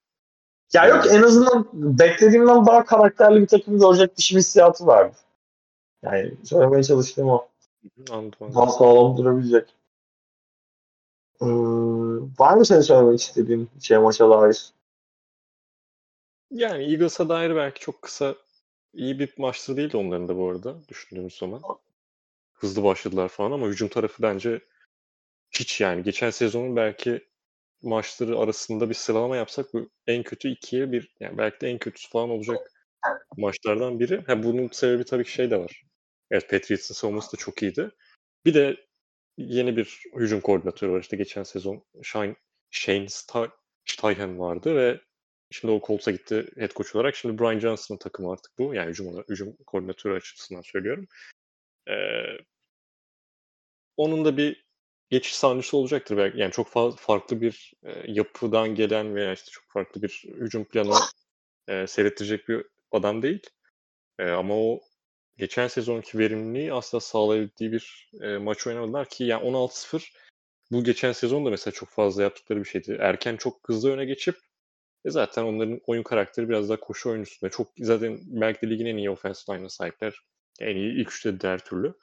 Ya yok en azından beklediğimden daha karakterli bir takım görecekmiş bir hissiyatı vardı. Yani söylemeye çalıştığım o. Anladım. Daha sağlam durabilecek. Ee, var mı senin söylemek istediğin şey maça dair? Yani Eagles'a dair belki çok kısa iyi bir maçtı değildi onların da bu arada düşündüğümüz zaman. Hızlı başladılar falan ama hücum tarafı bence hiç yani. Geçen sezonun belki maçları arasında bir sıralama yapsak bu en kötü ikiye bir yani belki de en kötüsü falan olacak maçlardan biri. Ha, bunun sebebi tabii ki şey de var. Evet Patriots'ın savunması da çok iyiydi. Bir de yeni bir hücum koordinatörü var. İşte geçen sezon Shane, Shane Steichen vardı ve şimdi o Colts'a gitti head coach olarak. Şimdi Brian Johnson'ın takımı artık bu. Yani hücum, olarak, hücum koordinatörü açısından söylüyorum. Ee, onun da bir geçiş sancısı olacaktır belki. Yani çok fazla farklı bir e, yapıdan gelen veya işte çok farklı bir hücum planı e, seyrettirecek bir adam değil. E, ama o geçen sezonki verimliliği asla sağlayabildiği bir e, maç oynamadılar ki yani 16-0 bu geçen sezon da mesela çok fazla yaptıkları bir şeydi. Erken çok hızlı öne geçip e zaten onların oyun karakteri biraz daha koşu oyuncusunda. Çok zaten belki de ligin en iyi offensive line'ına sahipler. En iyi ilk üçte de her türlü.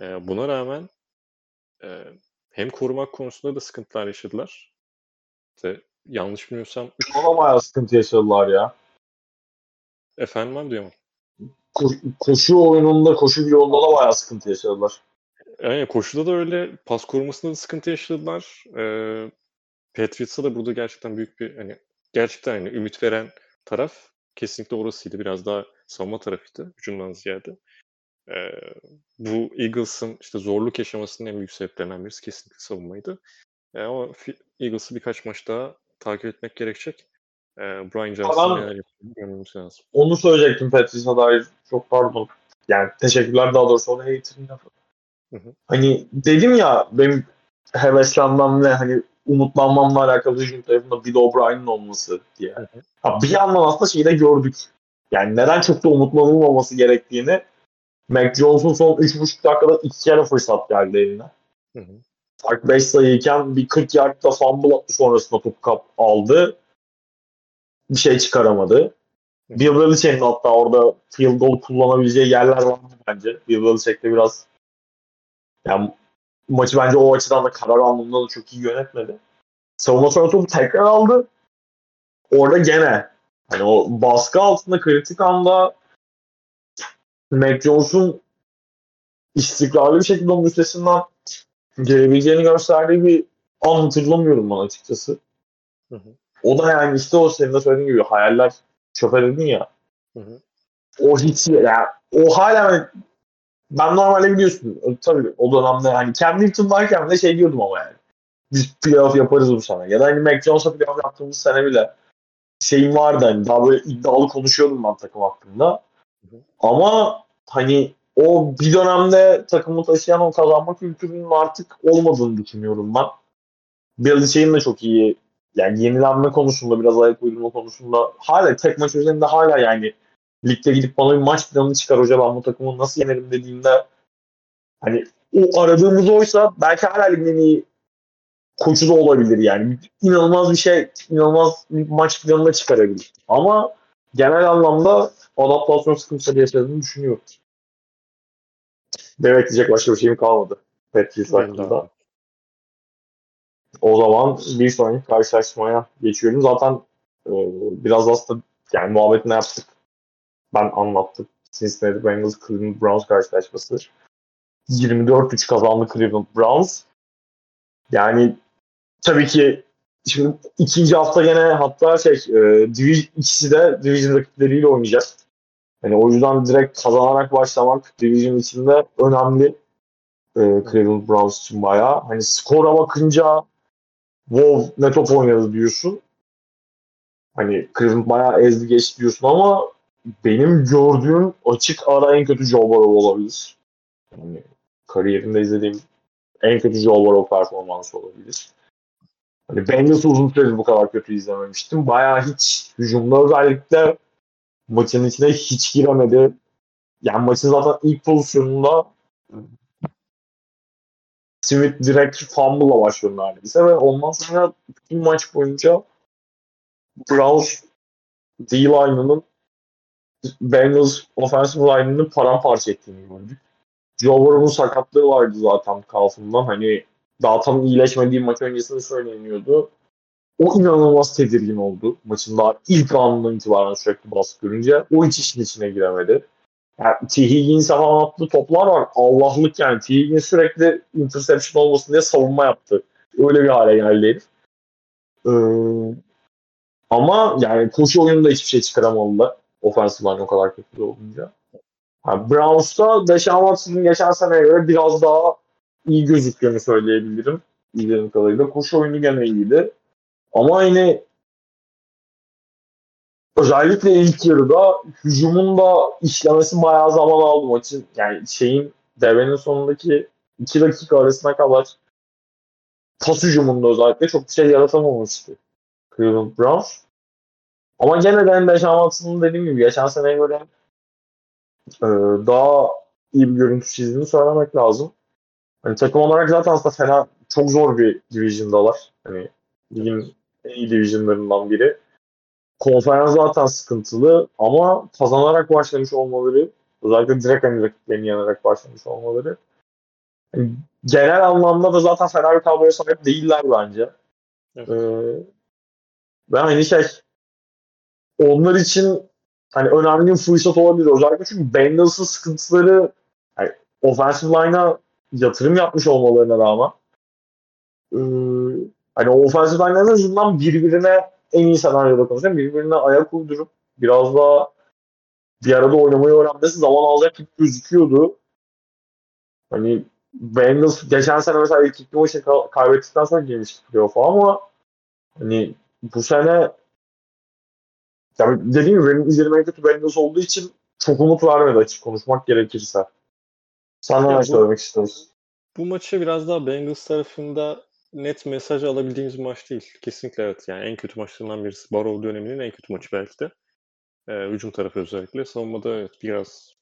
E, buna rağmen e, hem korumak konusunda da sıkıntılar yaşadılar. İşte yanlış bilmiyorsam üç- Ona bayağı sıkıntı yaşadılar ya. efendim abi duyamam. Ko- koşu oyununda, koşu yolunda da bayağı sıkıntı yaşadılar. Yani koşuda da öyle, pas korumasında da sıkıntı yaşadılar. Ee, Patriots'a da burada gerçekten büyük bir hani gerçekten hani ümit veren taraf kesinlikle orasıydı. Biraz daha savunma tarafıydı hücumdan ziyade. Ee, bu Eagles'ın işte zorluk yaşamasının en büyük sebeplerinden birisi kesinlikle savunmaydı. Ee, ama Eagles'ı birkaç maç daha takip etmek gerekecek. Ee, Brian Johnson neler görmemiz lazım. Onu söyleyecektim Patrice'e dair. Çok pardon. Yani teşekkürler daha doğrusu. O da hater'ın lafı. Hı hı. Hani dedim ya benim heveslenmem ve hani umutlanmamla alakalı hücum tarafında Bill O'Brien'in olması diye. hı. Ha, bir yandan aslında şeyi de gördük. Yani neden çok da umutlanılmaması gerektiğini Mac Jones'un son 3,5 dakikada iki kere fırsat geldi eline. Hı hı. Fark 5 sayıyken bir 40 yardta fumble sonrasında top kap aldı. Bir şey çıkaramadı. Bill Belichick'in hatta orada field goal kullanabileceği yerler var bence. Bill Belichick de biraz yani maçı bence o açıdan da karar anlamında da çok iyi yönetmedi. Savunma sonra topu tekrar aldı. Orada gene hani o baskı altında kritik anda Mac Jones'un istikrarlı bir şekilde onun üstesinden gelebileceğini gösterdiği bir an hatırlamıyorum ben açıkçası. Hı hı. O da yani işte o senin de söylediğin gibi hayaller çöpe dedin ya. Hı hı. O hiç ya o hala ben normalde biliyorsun tabii o dönemde hani Cam Newton varken de şey diyordum ama yani. Biz playoff yaparız bu sene. Ya da hani Mac Jones'a playoff yaptığımız sene bile şeyim vardı hani daha böyle iddialı konuşuyordum ben takım hakkında. hı. Ama hani o bir dönemde takımı taşıyan o kazanma kültürünün artık olmadığını düşünüyorum ben. Belichick'in de çok iyi yani yenilenme konusunda biraz ayak uydurma konusunda hala tek maç üzerinde hala yani ligde gidip bana bir maç planı çıkar hoca ben bu takımı nasıl yenerim dediğinde hani o aradığımız oysa belki hala ligin iyi koçu da olabilir yani. İnanılmaz bir şey, inanılmaz bir maç planı da çıkarabilir. Ama genel anlamda adaptasyon sıkıntısı yaşadığını düşünüyorum. Demek diyecek başka bir şeyim kalmadı. Patriots hakkında. O zaman bir sonraki karşılaşmaya geçiyorum. Zaten e, biraz aslında yani muhabbetini yaptık. Ben anlattım. Cincinnati Bengals Cleveland Browns karşılaşması. 24-3 kazandı Cleveland Browns. Yani tabii ki şimdi ikinci hafta gene hatta şey e, ikisi de division rakipleriyle oynayacak. Yani o yüzden direkt kazanarak başlamak division içinde önemli. E, Cleveland Browns için bayağı. Hani skora bakınca wow ne top oynadı diyorsun. Hani Cleveland bayağı ezdi geçti diyorsun ama benim gördüğüm açık ara en kötü Joe Burrow olabilir. Yani kariyerimde izlediğim en kötü Joe Burrow performansı olabilir. Hani Bengals'ı uzun süredir bu kadar kötü izlememiştim. Bayağı hiç hücumda özellikle maçın içine hiç giremedi. Yani maçın zaten ilk pozisyonunda Smith direkt fumble'la başlıyor neredeyse ve ondan sonra bütün maç boyunca Browns D-line'ının Bengals offensive line'ını paramparça ettiğini gördük. Joe Burrow'un sakatlığı vardı zaten kalfından. Hani daha tam iyileşmediği maç öncesinde söyleniyordu. O inanılmaz tedirgin oldu. Maçın daha ilk anından itibaren sürekli baskı görünce. O hiç işin içine giremedi. Yani T. Higgins attığı toplar var. Allah'lık yani. T. Higgins sürekli interception olmasın diye savunma yaptı. Öyle bir hale geldi herif. Ee, ama yani koşu oyununda hiçbir şey çıkaramadılar. Offensive line o kadar kötü olunca. Yani Browns'ta Deshaun Watson'ın geçen seneye göre biraz daha iyi gözüktüğünü söyleyebilirim. İlgilerim kadarıyla. Koşu oyunu gene iyiydi. Ama yine özellikle ilk yarıda hücumun da işlemesi bayağı zaman aldı maçın. Yani şeyin devrenin sonundaki 2 dakika arasına kadar pas hücumunda özellikle çok bir şey yaratamamıştı Cleveland Browns. Ama gene de Deshaun Watson'ın dediğim gibi geçen seneye göre e, daha iyi bir görüntü çizdiğini söylemek lazım. Hani takım olarak zaten aslında fena çok zor bir division'dalar. Hani ligin en iyi division'larından biri. Konferans zaten sıkıntılı ama kazanarak başlamış olmaları özellikle direkt hani rakiplerini yenerek başlamış olmaları yani genel anlamda da zaten fena bir kadroya sahip değiller bence. Evet. Ee, Ve hani şey onlar için hani önemli bir fırsat olabilir. Özellikle çünkü Bengals'ın sıkıntıları yani offensive line'a yatırım yapmış olmalarına rağmen ee, hani offensive line'ların azından birbirine en iyi senaryoda konuşuyorum. Birbirine ayak uydurup biraz daha bir arada oynamayı öğrenmesi zaman alacak gibi gözüküyordu. Hani Bengals geçen sene mesela ilk iki maçı kaybettikten sonra girmişti playoff'a ama hani bu sene yani dediğim gibi benim izlediğim en kötü Bengals olduğu için çok umut vermedi açık konuşmak gerekirse. Sen ne söylemek istiyorsun? Bu maçı biraz daha Bengals tarafında net mesaj alabildiğimiz maç değil. Kesinlikle evet. Yani en kötü maçlarından birisi. Barrow döneminin en kötü maçı belki de. E, hücum tarafı özellikle. Savunmada evet biraz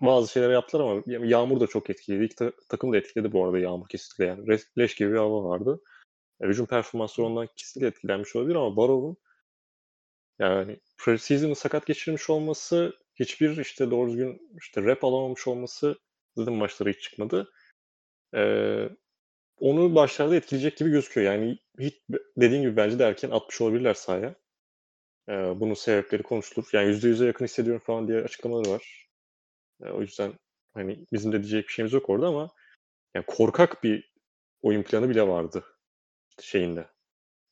bazı şeyler yaptılar ama Yağmur da çok etkiledi. İlk ta- takım da etkiledi bu arada Yağmur kesinlikle. Yani leş gibi bir hava vardı. E, hücum performansı ondan kesinlikle etkilenmiş olabilir ama Barrow'un yani preseason'ı sakat geçirmiş olması, hiçbir işte doğru düzgün işte rap alamamış olması zaten maçlara hiç çıkmadı. Ee, onu başlarda etkileyecek gibi gözüküyor. Yani hiç dediğim gibi bence de erken atmış olabilirler sahaya. Ee, bunun sebepleri konuşulur. Yani %100'e yakın hissediyorum falan diye açıklamaları var. Ee, o yüzden hani bizim de diyecek bir şeyimiz yok orada ama yani korkak bir oyun planı bile vardı şeyinde.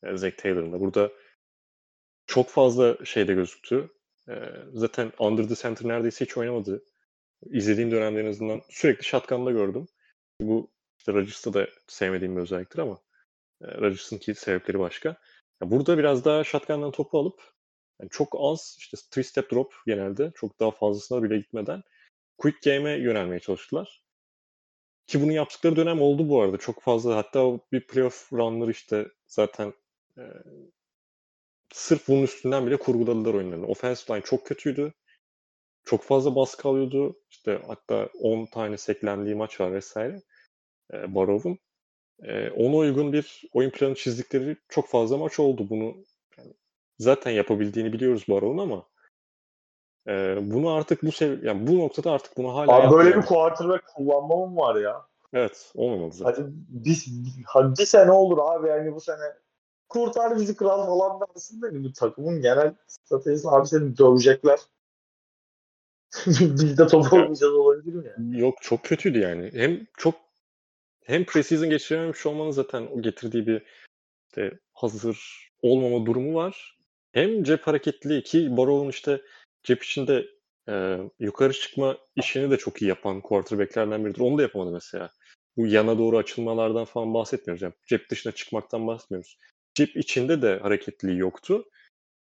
Yani Zach Taylor'ın da. Burada çok fazla şeyde gözüktü. Ee, zaten Under the Center neredeyse hiç oynamadı. İzlediğim dönemde en azından sürekli shotgun'da gördüm. Bu işte Rodgers'ta da sevmediğim bir özelliktir ama e, Rodgers'ın ki sebepleri başka. Ya burada biraz daha shotgun'dan topu alıp yani çok az işte three step drop genelde çok daha fazlasına bile gitmeden quick game'e yönelmeye çalıştılar. Ki bunu yaptıkları dönem oldu bu arada. Çok fazla hatta bir playoff runları işte zaten e, sırf bunun üstünden bile kurguladılar oyunlarını. Offensive line çok kötüydü. Çok fazla baskı alıyordu. İşte hatta 10 tane seklendiği maç var vesaire. E, Barov'un. E, ona uygun bir oyun planı çizdikleri çok fazla maç oldu. Bunu yani zaten yapabildiğini biliyoruz Barov'un ama e, bunu artık bu sev yani bu noktada artık bunu hala Abi böyle bir quarterback kullanma mı var ya? Evet, olmamalı zaten. Hadi bir, hadi bir sene olur abi yani bu sene kurtar bizi kral falan dersin de bu takımın genel stratejisi abi seni dövecekler. Biz de top olmayacağız olabilir mi yani? Yok çok kötüydü yani. Hem çok hem preseason geçirememiş olmanın zaten o getirdiği bir işte hazır olmama durumu var. Hem cep hareketliliği ki Barrow'un işte cep içinde e, yukarı çıkma işini de çok iyi yapan quarterbacklerden biridir. Onu da yapamadı mesela. Bu yana doğru açılmalardan falan bahsetmiyoruz. Yani cep dışına çıkmaktan bahsetmiyoruz. Cep içinde de hareketliliği yoktu.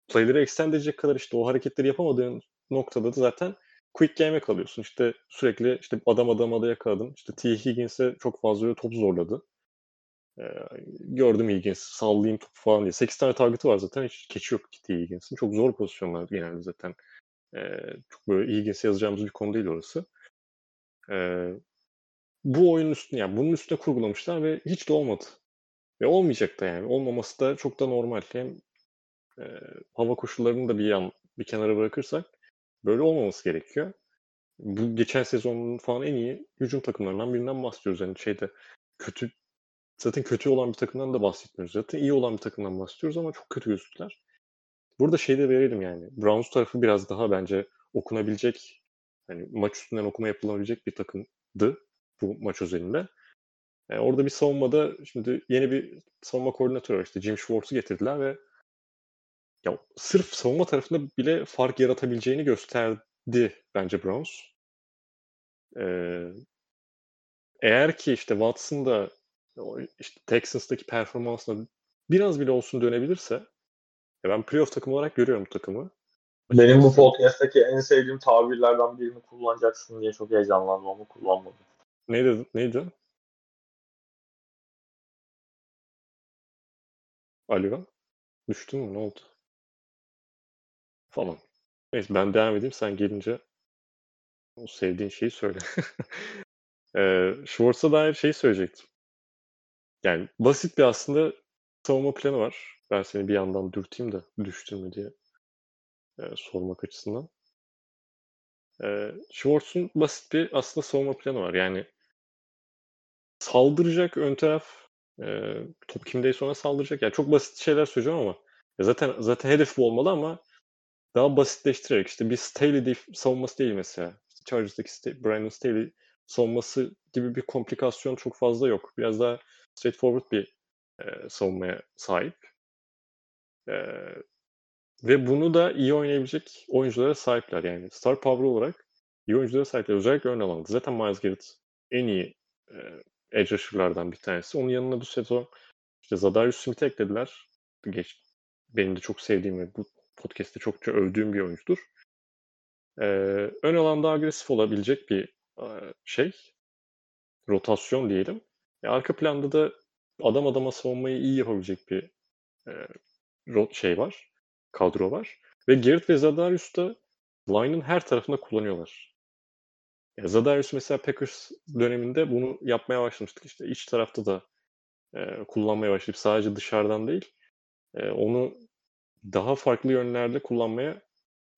Playleri extend edecek kadar işte o hareketleri yapamadığın noktada da zaten quick game'e kalıyorsun. İşte sürekli işte adam adam adaya yakaladım. İşte T. Higgins'e çok fazla top zorladı. Ee, gördüm Higgins sallayayım topu falan diye. 8 tane target'ı var zaten. Hiç keçi yok T. Higgins'in. Çok zor pozisyonlar genelde zaten. Ee, çok böyle Higgins'e yazacağımız bir konu değil orası. Ee, bu oyunun üstüne yani bunun üstüne kurgulamışlar ve hiç de olmadı. Ve olmayacak da yani. Olmaması da çok da normal. Hem e, hava koşullarını da bir yan bir kenara bırakırsak böyle olmaması gerekiyor. Bu geçen sezonun falan en iyi hücum takımlarından birinden bahsediyoruz. Yani şeyde kötü zaten kötü olan bir takımdan da bahsetmiyoruz. Zaten iyi olan bir takımdan bahsediyoruz ama çok kötü gözüktüler. Burada şey de verelim yani. Browns tarafı biraz daha bence okunabilecek hani maç üstünden okuma yapılabilecek bir takımdı bu maç özelinde. Yani orada bir savunmada şimdi yeni bir savunma koordinatörü işte Jim Schwartz'u getirdiler ve ya sırf savunma tarafında bile fark yaratabileceğini gösterdi bence Browns. Ee, eğer ki işte Watson da işte Texans'taki performansına biraz bile olsun dönebilirse ya ben playoff takımı olarak görüyorum bu takımı. Benim bu podcast'taki en sevdiğim tabirlerden birini kullanacaksın diye çok heyecanlandım ama kullanmadım. Neydi? Neydi? Aliva? Düştün mü? Ne oldu? Falan. Neyse ben devam edeyim. Sen gelince o sevdiğin şeyi söyle. ee, Schwartz'a dair şeyi söyleyecektim. Yani basit bir aslında savunma planı var. Ben seni bir yandan dürteyim de düştün mü diye e, sormak açısından. E, Schwartz'un basit bir aslında savunma planı var. Yani saldıracak ön taraf e, top kimdeyse ona saldıracak. Yani çok basit şeyler söyleyeceğim ama zaten zaten hedef bu olmalı ama daha basitleştirerek işte bir Staley de savunması değil mesela. Chargers'daki St- Brandon Staley savunması gibi bir komplikasyon çok fazla yok. Biraz daha straightforward bir e, savunmaya sahip. E, ve bunu da iyi oynayabilecek oyunculara sahipler. Yani star power olarak iyi oyunculara sahipler. Özellikle ön alanda. Zaten Miles Garrett en iyi e, edge rusher'lardan bir tanesi. Onun yanına bu sezon işte Zadarius Smith'i eklediler. Geç, benim de çok sevdiğim ve bu podcast'te çokça övdüğüm bir oyuncudur. Ee, ön alanda agresif olabilecek bir e, şey. Rotasyon diyelim. E, arka planda da adam adama savunmayı iyi yapabilecek bir e, şey var. Kadro var. Ve Garrett ve Zadarius da line'ın her tarafında kullanıyorlar. Ya Zadarius mesela Packers döneminde bunu yapmaya başlamıştık. İşte iç tarafta da e, kullanmaya başlayıp sadece dışarıdan değil e, onu daha farklı yönlerde kullanmaya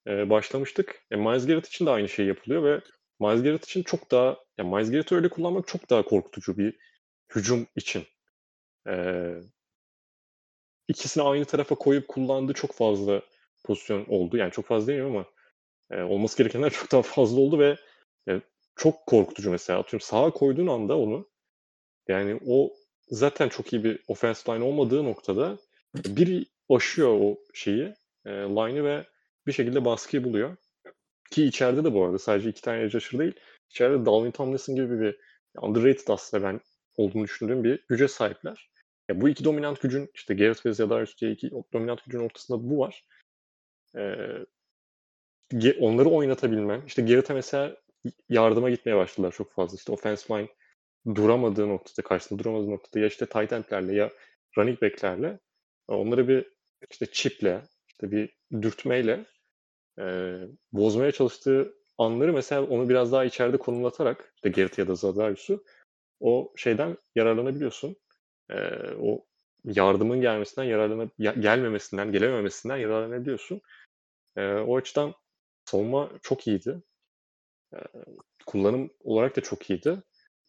e, başlamıştık. E, Miles Garrett için de aynı şey yapılıyor ve Miles Garrett için çok daha ya Miles Garrett'ı öyle kullanmak çok daha korkutucu bir hücum için. E, ikisini aynı tarafa koyup kullandığı çok fazla pozisyon oldu. Yani çok fazla değil ama e, olması gerekenler çok daha fazla oldu ve e, çok korkutucu mesela. Atıyorum sağa koyduğun anda onu yani o zaten çok iyi bir offense line olmadığı noktada bir aşıyor o şeyi, e, line'ı ve bir şekilde baskıyı buluyor. Ki içeride de bu arada sadece iki tane edge değil. İçeride Dalvin Tomlinson gibi bir underrated aslında ben olduğunu düşündüğüm bir güce sahipler. Ya bu iki dominant gücün işte Garrett ve Zedarius diye iki dominant gücün ortasında bu var. Ee, onları oynatabilmen. İşte Garrett'e mesela yardıma gitmeye başladılar çok fazla. İşte offense line duramadığı noktada, karşısında duramadığı noktada ya işte tight endlerle ya running backlerle onları bir işte chiple, işte bir dürtmeyle e, bozmaya çalıştığı anları mesela onu biraz daha içeride konumlatarak işte Gerrit ya da Zadarius'u o şeyden yararlanabiliyorsun. E, o yardımın gelmesinden yararlana gelmemesinden, gelememesinden yararlanabiliyorsun. E, o açıdan savunma çok iyiydi. E, kullanım olarak da çok iyiydi.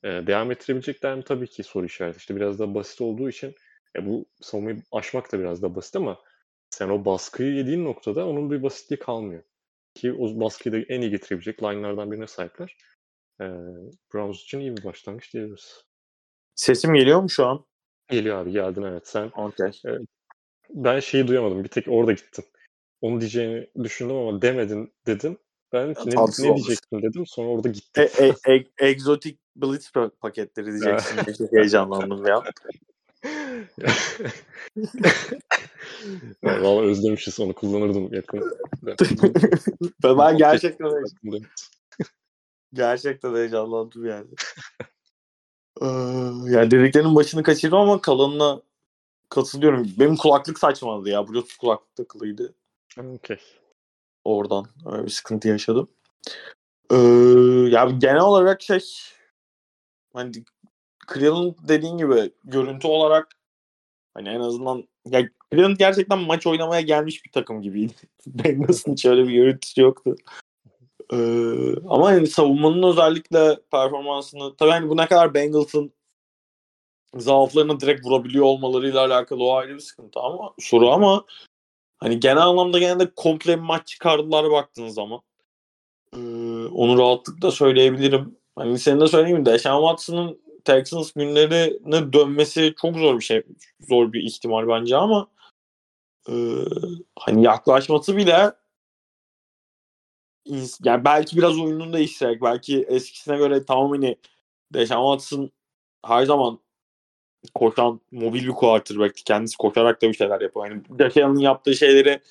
E, devam ettirebilecekler mi? Tabii ki soru işareti. İşte biraz da basit olduğu için e, bu savunmayı aşmak da biraz da basit ama sen o baskıyı yediğin noktada onun bir basitliği kalmıyor. Ki o baskıyı da en iyi getirebilecek line'lardan birine sahipler. Ee, Browns için iyi bir başlangıç diyebiliriz. Sesim geliyor mu şu an? Geliyor abi geldin evet. Sen okay. e, ben şeyi duyamadım. Bir tek orada gittin. Onu diyeceğini düşündüm ama demedin dedin. Ben ne, ne diyecektin dedim. Sonra orada gittim. E, e, e, egzotik Blitz paketleri diyeceksin. Çok heyecanlandım ya. Valla özlemişiz onu kullanırdım yakın. ben gerçekten gerçekten heyecanlandım yani. Ee, yani dediklerinin başını kaçırdım ama kalanına katılıyorum. Benim kulaklık saçmaladı ya. Bluetooth kulaklık takılıydı. Okay. Oradan öyle bir sıkıntı yaşadım. Ee, ya genel olarak şey hani Cleveland dediğin gibi görüntü olarak Hani en azından ya Cleveland gerçekten maç oynamaya gelmiş bir takım gibiydi. Bengals'ın hiç öyle bir görüntüsü yoktu. Ee, ama yani savunmanın özellikle performansını tabii hani bu ne kadar Bengals'ın zaaflarını direkt vurabiliyor olmalarıyla alakalı o ayrı bir sıkıntı ama soru ama hani genel anlamda gene de komple maç çıkardılar baktığın zaman. Ee, onu rahatlıkla söyleyebilirim. Hani senin de söyleyeyim de Deshaun Watson'ın Texans günlerine dönmesi çok zor bir şey. Zor bir ihtimal bence ama e, hani yaklaşması bile yani belki biraz oyununu değiştirerek belki eskisine göre tamam hani Deshaun Watson her zaman koşan mobil bir quarterback'ti. Kendisi koşarak da bir şeyler yapıyor. Yani Josh yaptığı şeyleri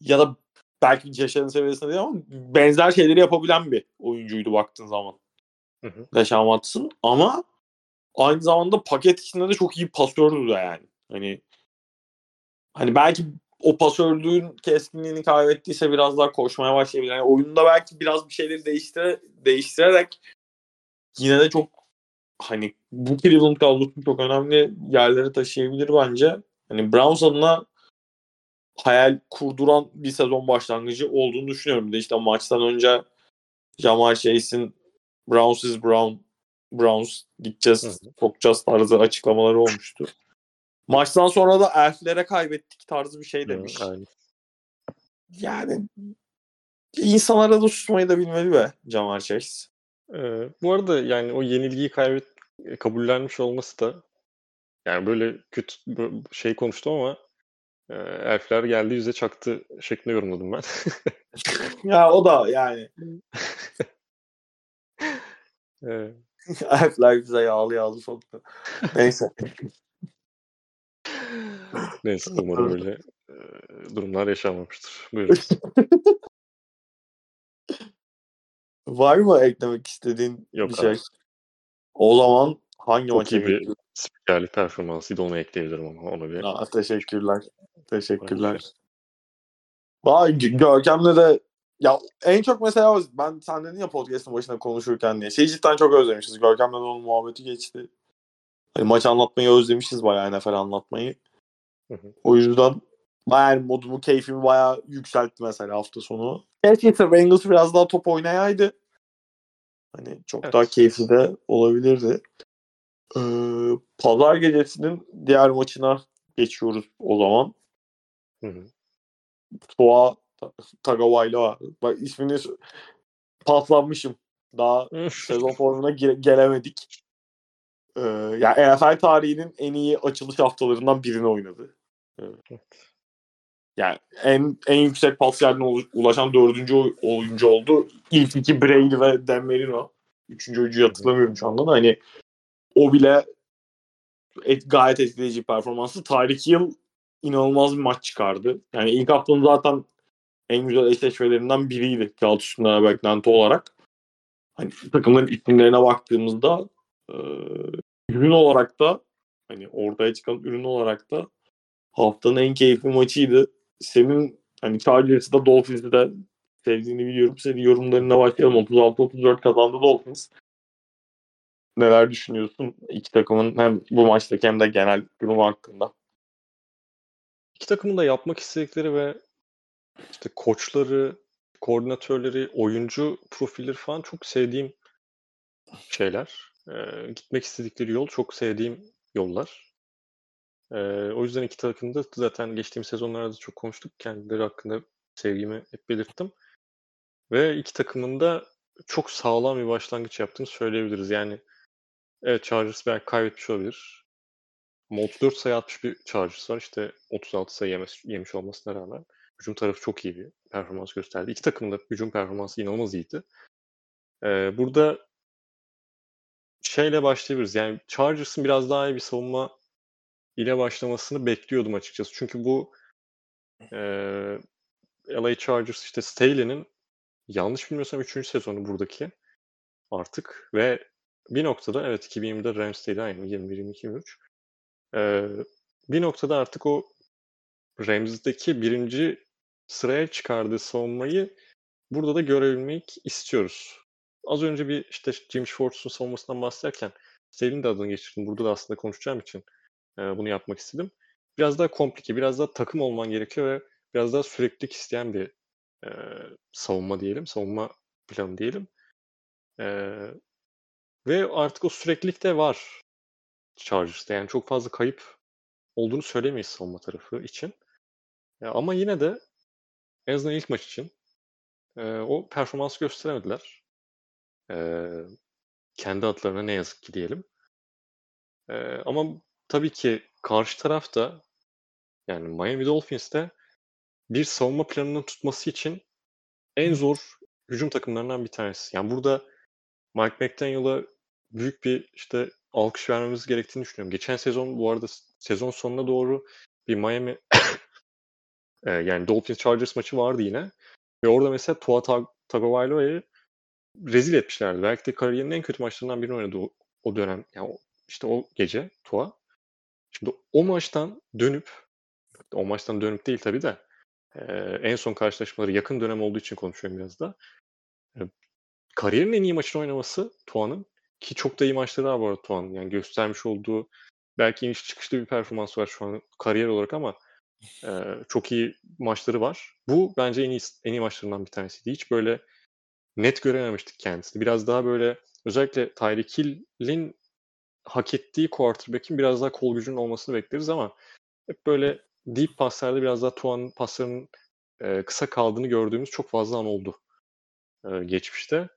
ya da belki Josh seviyesinde değil ama benzer şeyleri yapabilen bir oyuncuydu baktığın zaman. Deshaun Watson ama aynı zamanda paket içinde de çok iyi pasördü de yani. Hani hani belki o pasörlüğün keskinliğini kaybettiyse biraz daha koşmaya başlayabilir. Yani oyunda belki biraz bir şeyleri değiştire, değiştirerek yine de çok hani bu Cleveland kadrosu çok önemli yerlere taşıyabilir bence. Hani Browns adına hayal kurduran bir sezon başlangıcı olduğunu düşünüyorum. Bir de işte maçtan önce Jamal Chase'in Browns is Brown Browns gideceğiz, sokacağız tarzı açıklamaları olmuştu. Maçtan sonra da elflere kaybettik tarzı bir şey demiş. Aynen. Yani insanlara da susmayı da bilmeli be Jamar Chase. Ee, bu arada yani o yenilgiyi kaybet kabullenmiş olması da yani böyle kötü şey konuştum ama e, elfler geldi yüze çaktı şeklinde yorumladım ben. Ya o da yani Ee, elfler bize yağlı yağlı soktu. Neyse. neyse umarım öyle durumlar yaşanmamıştır. Buyurun. Var mı eklemek istediğin Yok bir şey? abi. O zaman hangi Çok maça iyi bir spikerlik performansıydı onu ekleyebilirim ama onu bir Aa, teşekkürler. Teşekkürler. Bırakıyorum. Vay Gö- Görkem'le de ya en çok mesela ben sen dedin ya podcast'ın başında konuşurken diye. Şeyi cidden çok özlemişiz. Görkem'le de onun muhabbeti geçti. Hani maç anlatmayı özlemişiz bayağı NFL anlatmayı. Hı hı. O yüzden bayağı modumu, keyfimi bayağı yükseltti mesela hafta sonu. Keşke Bengals biraz daha top oynayaydı. Hani çok Evet. daha keyifli de olabilirdi. Ee, Pazar gecesinin diğer maçına geçiyoruz o zaman. Hı hı. Tua Tagawailoa. Bak ismini paslanmışım. Daha sezon formuna gire- gelemedik. Ee, yani NFL tarihinin en iyi açılış haftalarından birini oynadı. Ee, yani en en yüksek pas ulu- ulaşan dördüncü oy- oyuncu oldu. İlk iki Brady ve Dan Marino. Üçüncü oyuncuyu hatırlamıyorum şu anda da. Hani o bile et, gayet etkileyici performansı. Tyreek Hill inanılmaz bir maç çıkardı. Yani ilk haftanın zaten en güzel eşleşmelerinden biriydi kağıt üstünden beklenti olarak. Hani takımların isimlerine baktığımızda e, ürün olarak da hani ortaya çıkan ürün olarak da haftanın en keyifli maçıydı. Senin hani Chargers'da Dolphins'i de sevdiğini biliyorum. Senin yorumlarına başlayalım. 36-34 kazandı Dolphins. Neler düşünüyorsun iki takımın hem bu maçtaki hem de genel durumu hakkında? İki takımın da yapmak istedikleri ve işte koçları, koordinatörleri, oyuncu profilleri falan çok sevdiğim şeyler. Ee, gitmek istedikleri yol çok sevdiğim yollar. Ee, o yüzden iki takım da zaten geçtiğim sezonlarda çok konuştuk. Kendileri hakkında sevgimi hep belirttim. Ve iki takımın da çok sağlam bir başlangıç yaptığını söyleyebiliriz. Yani evet Chargers belki kaybetmiş olabilir. Ama 34 sayı atmış bir Chargers var. İşte 36 sayı yemiş, yemiş olmasına rağmen hücum tarafı çok iyi bir performans gösterdi. İki takımın da hücum performansı inanılmaz iyiydi. Ee, burada şeyle başlayabiliriz. Yani Chargers'ın biraz daha iyi bir savunma ile başlamasını bekliyordum açıkçası. Çünkü bu e, LA Chargers işte Staley'nin yanlış bilmiyorsam 3. sezonu buradaki artık ve bir noktada evet 2020'de Rams'teydi aynı 21 22 23. Ee, bir noktada artık o Rams'deki birinci sıraya çıkardığı savunmayı burada da görebilmek istiyoruz. Az önce bir işte Jim Schwartz'un savunmasından bahsederken Staley'nin de adını geçirdim. Burada da aslında konuşacağım için e, bunu yapmak istedim. Biraz daha komplike, biraz daha takım olman gerekiyor ve biraz daha süreklilik isteyen bir e, savunma diyelim, savunma planı diyelim. E, ve artık o süreklilik de var Chargers'ta. Yani çok fazla kayıp olduğunu söylemeyiz savunma tarafı için. Ya ama yine de en azından ilk maç için e, o performans gösteremediler. E, kendi adlarına ne yazık ki diyelim. E, ama tabii ki karşı tarafta yani Miami Dolphins'te bir savunma planının tutması için en zor hücum takımlarından bir tanesi. Yani burada Mike McDaniel'a büyük bir işte alkış vermemiz gerektiğini düşünüyorum. Geçen sezon bu arada sezon sonuna doğru bir Miami e, yani Dolphins Chargers maçı vardı yine. Ve orada mesela Tua Tag- Tagovailoa'yı rezil etmişlerdi. Belki de kariyerinin en kötü maçlarından birini oynadı o, o dönem. Yani işte o gece Tua. Şimdi o maçtan dönüp o maçtan dönüp değil tabii de e, en son karşılaşmaları yakın dönem olduğu için konuşuyorum biraz da. E, kariyerin en iyi maçını oynaması Tua'nın ki çok da iyi maçları var bu arada Tua'nın. Yani göstermiş olduğu belki iniş çıkışlı bir performans var şu an kariyer olarak ama e, çok iyi maçları var. Bu bence en iyi en iyi maçlarından bir tanesiydi. Hiç böyle net görememiştik kendisini. Biraz daha böyle özellikle Tyreek Hill'in hak ettiği quarterback'in biraz daha kol gücünün olmasını bekleriz ama hep böyle deep paslarda biraz daha Tuan'ın paslarının e, kısa kaldığını gördüğümüz çok fazla an oldu e, geçmişte.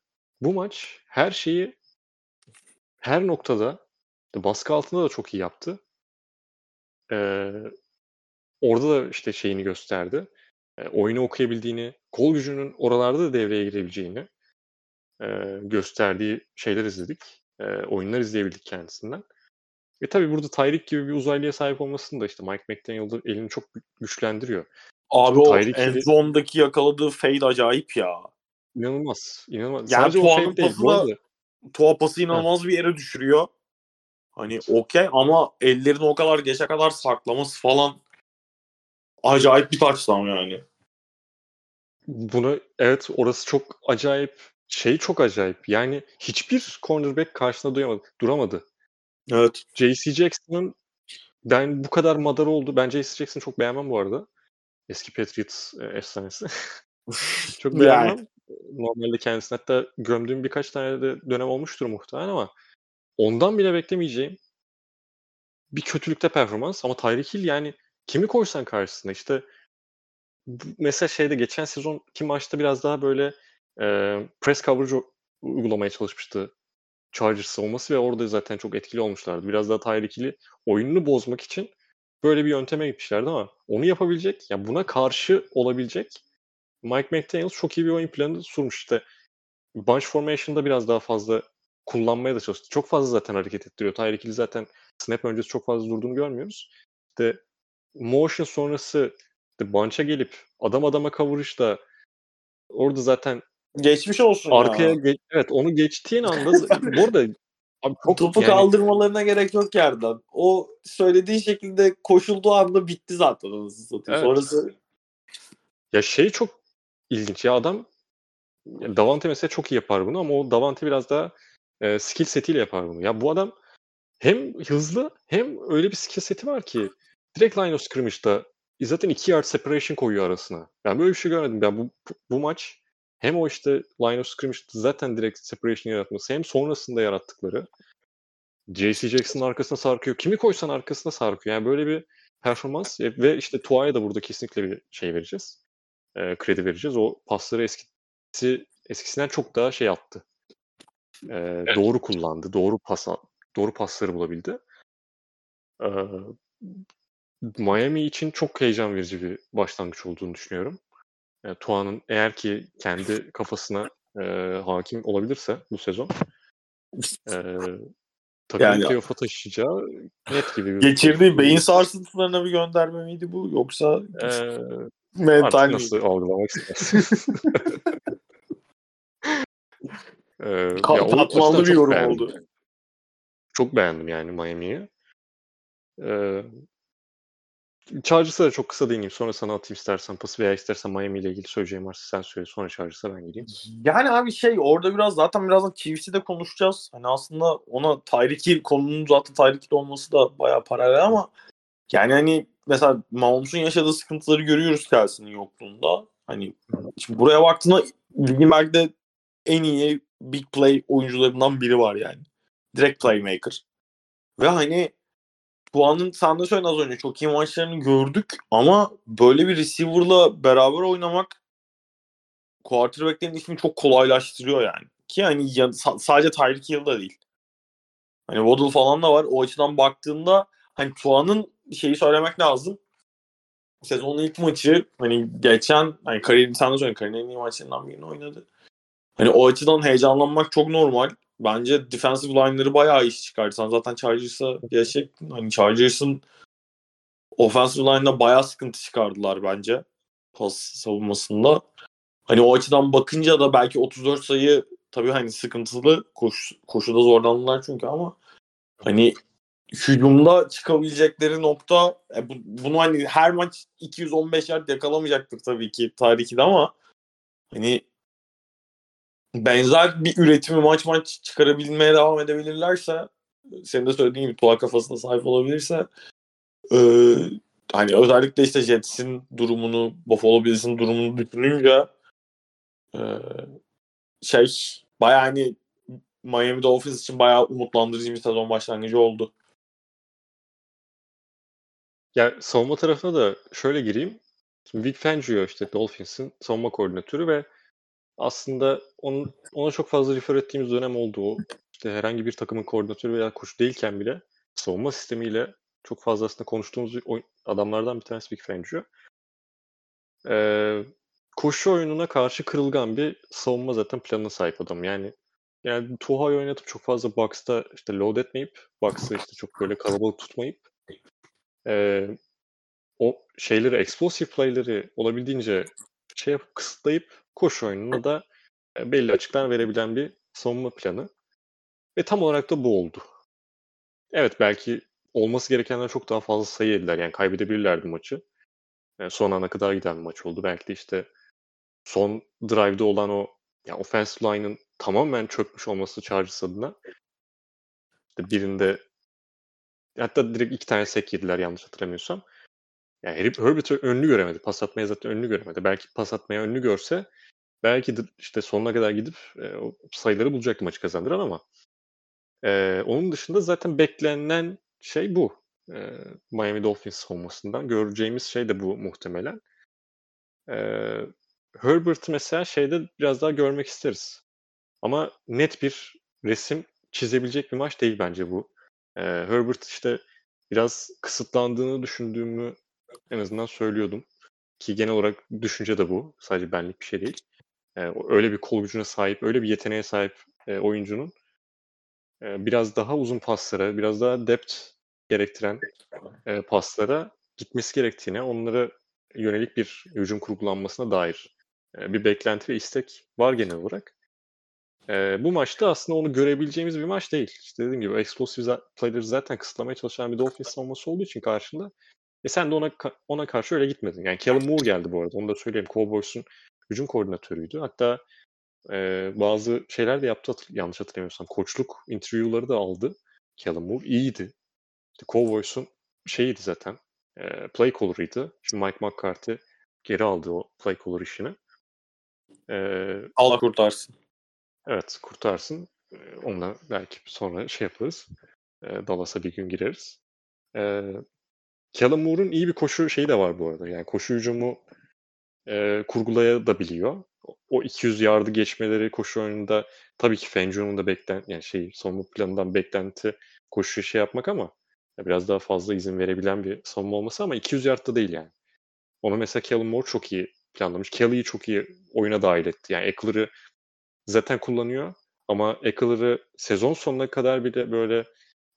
Bu maç her şeyi her noktada baskı altında da çok iyi yaptı. E, orada da işte şeyini gösterdi. E, oyunu okuyabildiğini, kol gücünün oralarda da devreye girebileceğini e, gösterdiği şeyler izledik. E, oyunlar izleyebildik kendisinden. Ve tabii burada Tyreek gibi bir uzaylıya sahip olmasını da işte Mike McDaniel'da elini çok güçlendiriyor. Abi o Tyreek en Hill'i- zondaki yakaladığı fade acayip ya. İnanılmaz. inanılmaz. Yani Sadece o fake değil. da- Tua pası inanılmaz bir yere düşürüyor. Hani okey ama ellerini o kadar geçe kadar saklaması falan acayip bir touchdown yani. Buna evet orası çok acayip. Şey çok acayip. Yani hiçbir cornerback karşısında duyamadı, duramadı. Evet. JC Jackson'ın ben bu kadar madar oldu. Ben JC Jackson'ı çok beğenmem bu arada. Eski Patriots e, efsanesi. çok Yani. beğenmem. Normalde kendisini hatta gömdüğüm birkaç tane de dönem olmuştur muhtemelen ama ondan bile beklemeyeceğim bir kötülükte performans ama Tyreek Hill yani kimi koysan karşısına işte mesela şeyde geçen sezon ki maçta biraz daha böyle e, press coverage uygulamaya çalışmıştı Chargers savunması ve orada zaten çok etkili olmuşlardı. Biraz daha Tyreek Hill'i oyununu bozmak için böyle bir yönteme gitmişlerdi ama onu yapabilecek, ya buna karşı olabilecek Mike McDaniel çok iyi bir oyun planı sunmuş. İşte bunch formation'da biraz daha fazla kullanmaya da çalıştı. Çok fazla zaten hareket ettiriyor. Tyreek zaten snap öncesi çok fazla durduğunu görmüyoruz. İşte motion sonrası işte bunch'a gelip adam adama coverage'da orada zaten Geçmiş olsun arkaya ya. ge- evet onu geçtiğin anda bu arada abi çok Topu yani- kaldırmalarına gerek yok yerden. O söylediği şekilde koşulduğu anda bitti zaten anasını satayım. Evet. Sonrası Ya şey çok ilginç ya adam ya Davante mesela çok iyi yapar bunu ama o Davante biraz daha e, skill setiyle yapar bunu. Ya bu adam hem hızlı hem öyle bir skill seti var ki direkt line of scrimmage'da zaten 2 yard separation koyuyor arasına. Ben böyle bir şey görmedim. Ben bu, bu maç hem o işte line of scrimmage'da zaten direkt separation yaratması hem sonrasında yarattıkları JC Jackson'ın arkasına sarkıyor. Kimi koysan arkasına sarkıyor. Yani böyle bir performans ve işte Tua'ya da burada kesinlikle bir şey vereceğiz. E, kredi vereceğiz. O pasları eskisi eskisinden çok daha şey attı. E, Doğru kullandı. Doğru pas doğru pasları bulabildi. E, Miami için çok heyecan verici bir başlangıç olduğunu düşünüyorum. E, Tua'nın eğer ki kendi kafasına e, hakim olabilirse bu sezon e, takımı Yani- playoff'a taşıyacağı net gibi bir geçirdiği beyin sarsıntılarına bir gönderme miydi bu yoksa e, mental mi? nasıl algılamak istersin? O Katmanlı bir yorum beğendim oldu. yani. Çok beğendim yani Miami'yi. Ee, Chargers'a da çok kısa değineyim. Sonra sana atayım istersen pası veya istersen Miami ile ilgili söyleyeceğim varsa sen söyle. Sonra Chargers'a ben gireyim. Yani abi şey orada biraz zaten birazdan Chiefs'i de konuşacağız. Hani aslında ona Tyreek Hill konunun zaten Tyreek Hill olması da bayağı paralel ama yani hani mesela Mahomes'un yaşadığı sıkıntıları görüyoruz Kelsey'nin yokluğunda. Hani şimdi buraya baktığında ligin belki de en iyi big play oyuncularından biri var yani. Direkt playmaker. Ve hani Tuan'ın sen de söyledin az önce çok iyi maçlarını gördük ama böyle bir receiver'la beraber oynamak quarterback'lerin işini çok kolaylaştırıyor yani. Ki hani ya- sa- sadece Tyreek Hill da değil. Hani Waddle falan da var. O açıdan baktığında hani Tuan'ın şeyi söylemek lazım. Sezonun ilk maçı hani geçen hani kariyerin sen de söyledin kariyerin iyi maçlarından birini oynadı. Hani o açıdan heyecanlanmak çok normal. Bence defensive line'ları bayağı iş çıkardı. Sen zaten Chargers'a geçecektin. Hani Chargers'ın offensive line'da bayağı sıkıntı çıkardılar bence. Pas savunmasında. Hani o açıdan bakınca da belki 34 sayı tabii hani sıkıntılı. Koş, koşuda zorlandılar çünkü ama hani hücumda çıkabilecekleri nokta e, bu, bunu hani her maç 215 yard yakalameyecektir tabii ki tarihi de ama hani benzer bir üretimi maç maç çıkarabilmeye devam edebilirlerse senin de söylediğin gibi tuğla kafasına sahip olabilirse e, hani özellikle işte Jets'in durumunu Buffalo Bills'in durumunu düşününce e, şey bayağı hani Miami Dolphins için bayağı umutlandırıcı bir sezon başlangıcı oldu. Ya savunma tarafına da şöyle gireyim. Şimdi Vic Fangio işte Dolphins'in savunma koordinatörü ve aslında onun, ona çok fazla refer ettiğimiz dönem oldu. O işte herhangi bir takımın koordinatörü veya koç değilken bile savunma sistemiyle çok fazla aslında konuştuğumuz adamlardan bir tanesi Vic Fangio. Ee, koşu oyununa karşı kırılgan bir savunma zaten planına sahip adam. Yani yani Tuha'yı oynatıp çok fazla box'ta işte load etmeyip box'ı işte çok böyle kalabalık tutmayıp e, o şeyleri, explosive play'leri olabildiğince şey yapıp kısıtlayıp koşu oyununa da e, belli açıklar verebilen bir savunma planı. Ve tam olarak da bu oldu. Evet belki olması gerekenden çok daha fazla sayı yediler. Yani kaybedebilirlerdi maçı. Yani son ana kadar giden bir maç oldu. Belki de işte son drive'da olan o yani offensive line'ın tamamen çökmüş olması Chargers adına işte birinde hatta direkt iki tane sek yediler yanlış hatırlamıyorsam. Yani Herb, Herbert önünü göremedi. Pas atmaya zaten önünü göremedi. Belki pas atmaya önünü görse belki işte sonuna kadar gidip e, o sayıları bulacaktı maçı kazandıran ama e, onun dışında zaten beklenen şey bu. E, Miami Dolphins savunmasından. Göreceğimiz şey de bu muhtemelen. E, Herbert'ı mesela şeyde biraz daha görmek isteriz. Ama net bir resim çizebilecek bir maç değil bence bu. Ee, Herbert işte biraz kısıtlandığını düşündüğümü en azından söylüyordum. Ki genel olarak düşünce de bu. Sadece benlik bir şey değil. Ee, öyle bir kol gücüne sahip, öyle bir yeteneğe sahip e, oyuncunun e, biraz daha uzun paslara, biraz daha depth gerektiren e, paslara gitmesi gerektiğine, onlara yönelik bir hücum kurgulanmasına dair e, bir beklenti ve istek var genel olarak. E, bu maçta aslında onu görebileceğimiz bir maç değil. İşte dediğim gibi explosive player'ı zaten kısıtlamaya çalışan bir Dolphins savunması olduğu için karşında. E sen de ona ona karşı öyle gitmedin. Yani Kellen Moore geldi bu arada. Onu da söyleyeyim. Cowboys'un hücum koordinatörüydü. Hatta e, bazı şeyler de yaptı hatır, yanlış hatırlamıyorsam. Koçluk interview'ları da aldı. Kellen Moore iyiydi. İşte Cowboys'un şeyiydi zaten. E, play caller'ıydı. Şimdi Mike McCarthy geri aldı o play caller işini. E, Allah kurtarsın. Evet kurtarsın. Onunla belki sonra şey yaparız. E, Dallas'a bir gün gireriz. E, Callum Moore'un iyi bir koşu şeyi de var bu arada. Yani koşu hücumu e, kurgulayabiliyor. O 200 yardı geçmeleri koşu oyununda tabii ki Fangio'nun da beklen yani şey savunma planından beklenti koşu şey yapmak ama biraz daha fazla izin verebilen bir savunma olması ama 200 yardta değil yani. Onu mesela Callum Moore çok iyi planlamış. Kelly'yi çok iyi oyuna dahil etti. Yani Eckler'ı zaten kullanıyor ama Eckler'ı sezon sonuna kadar bile böyle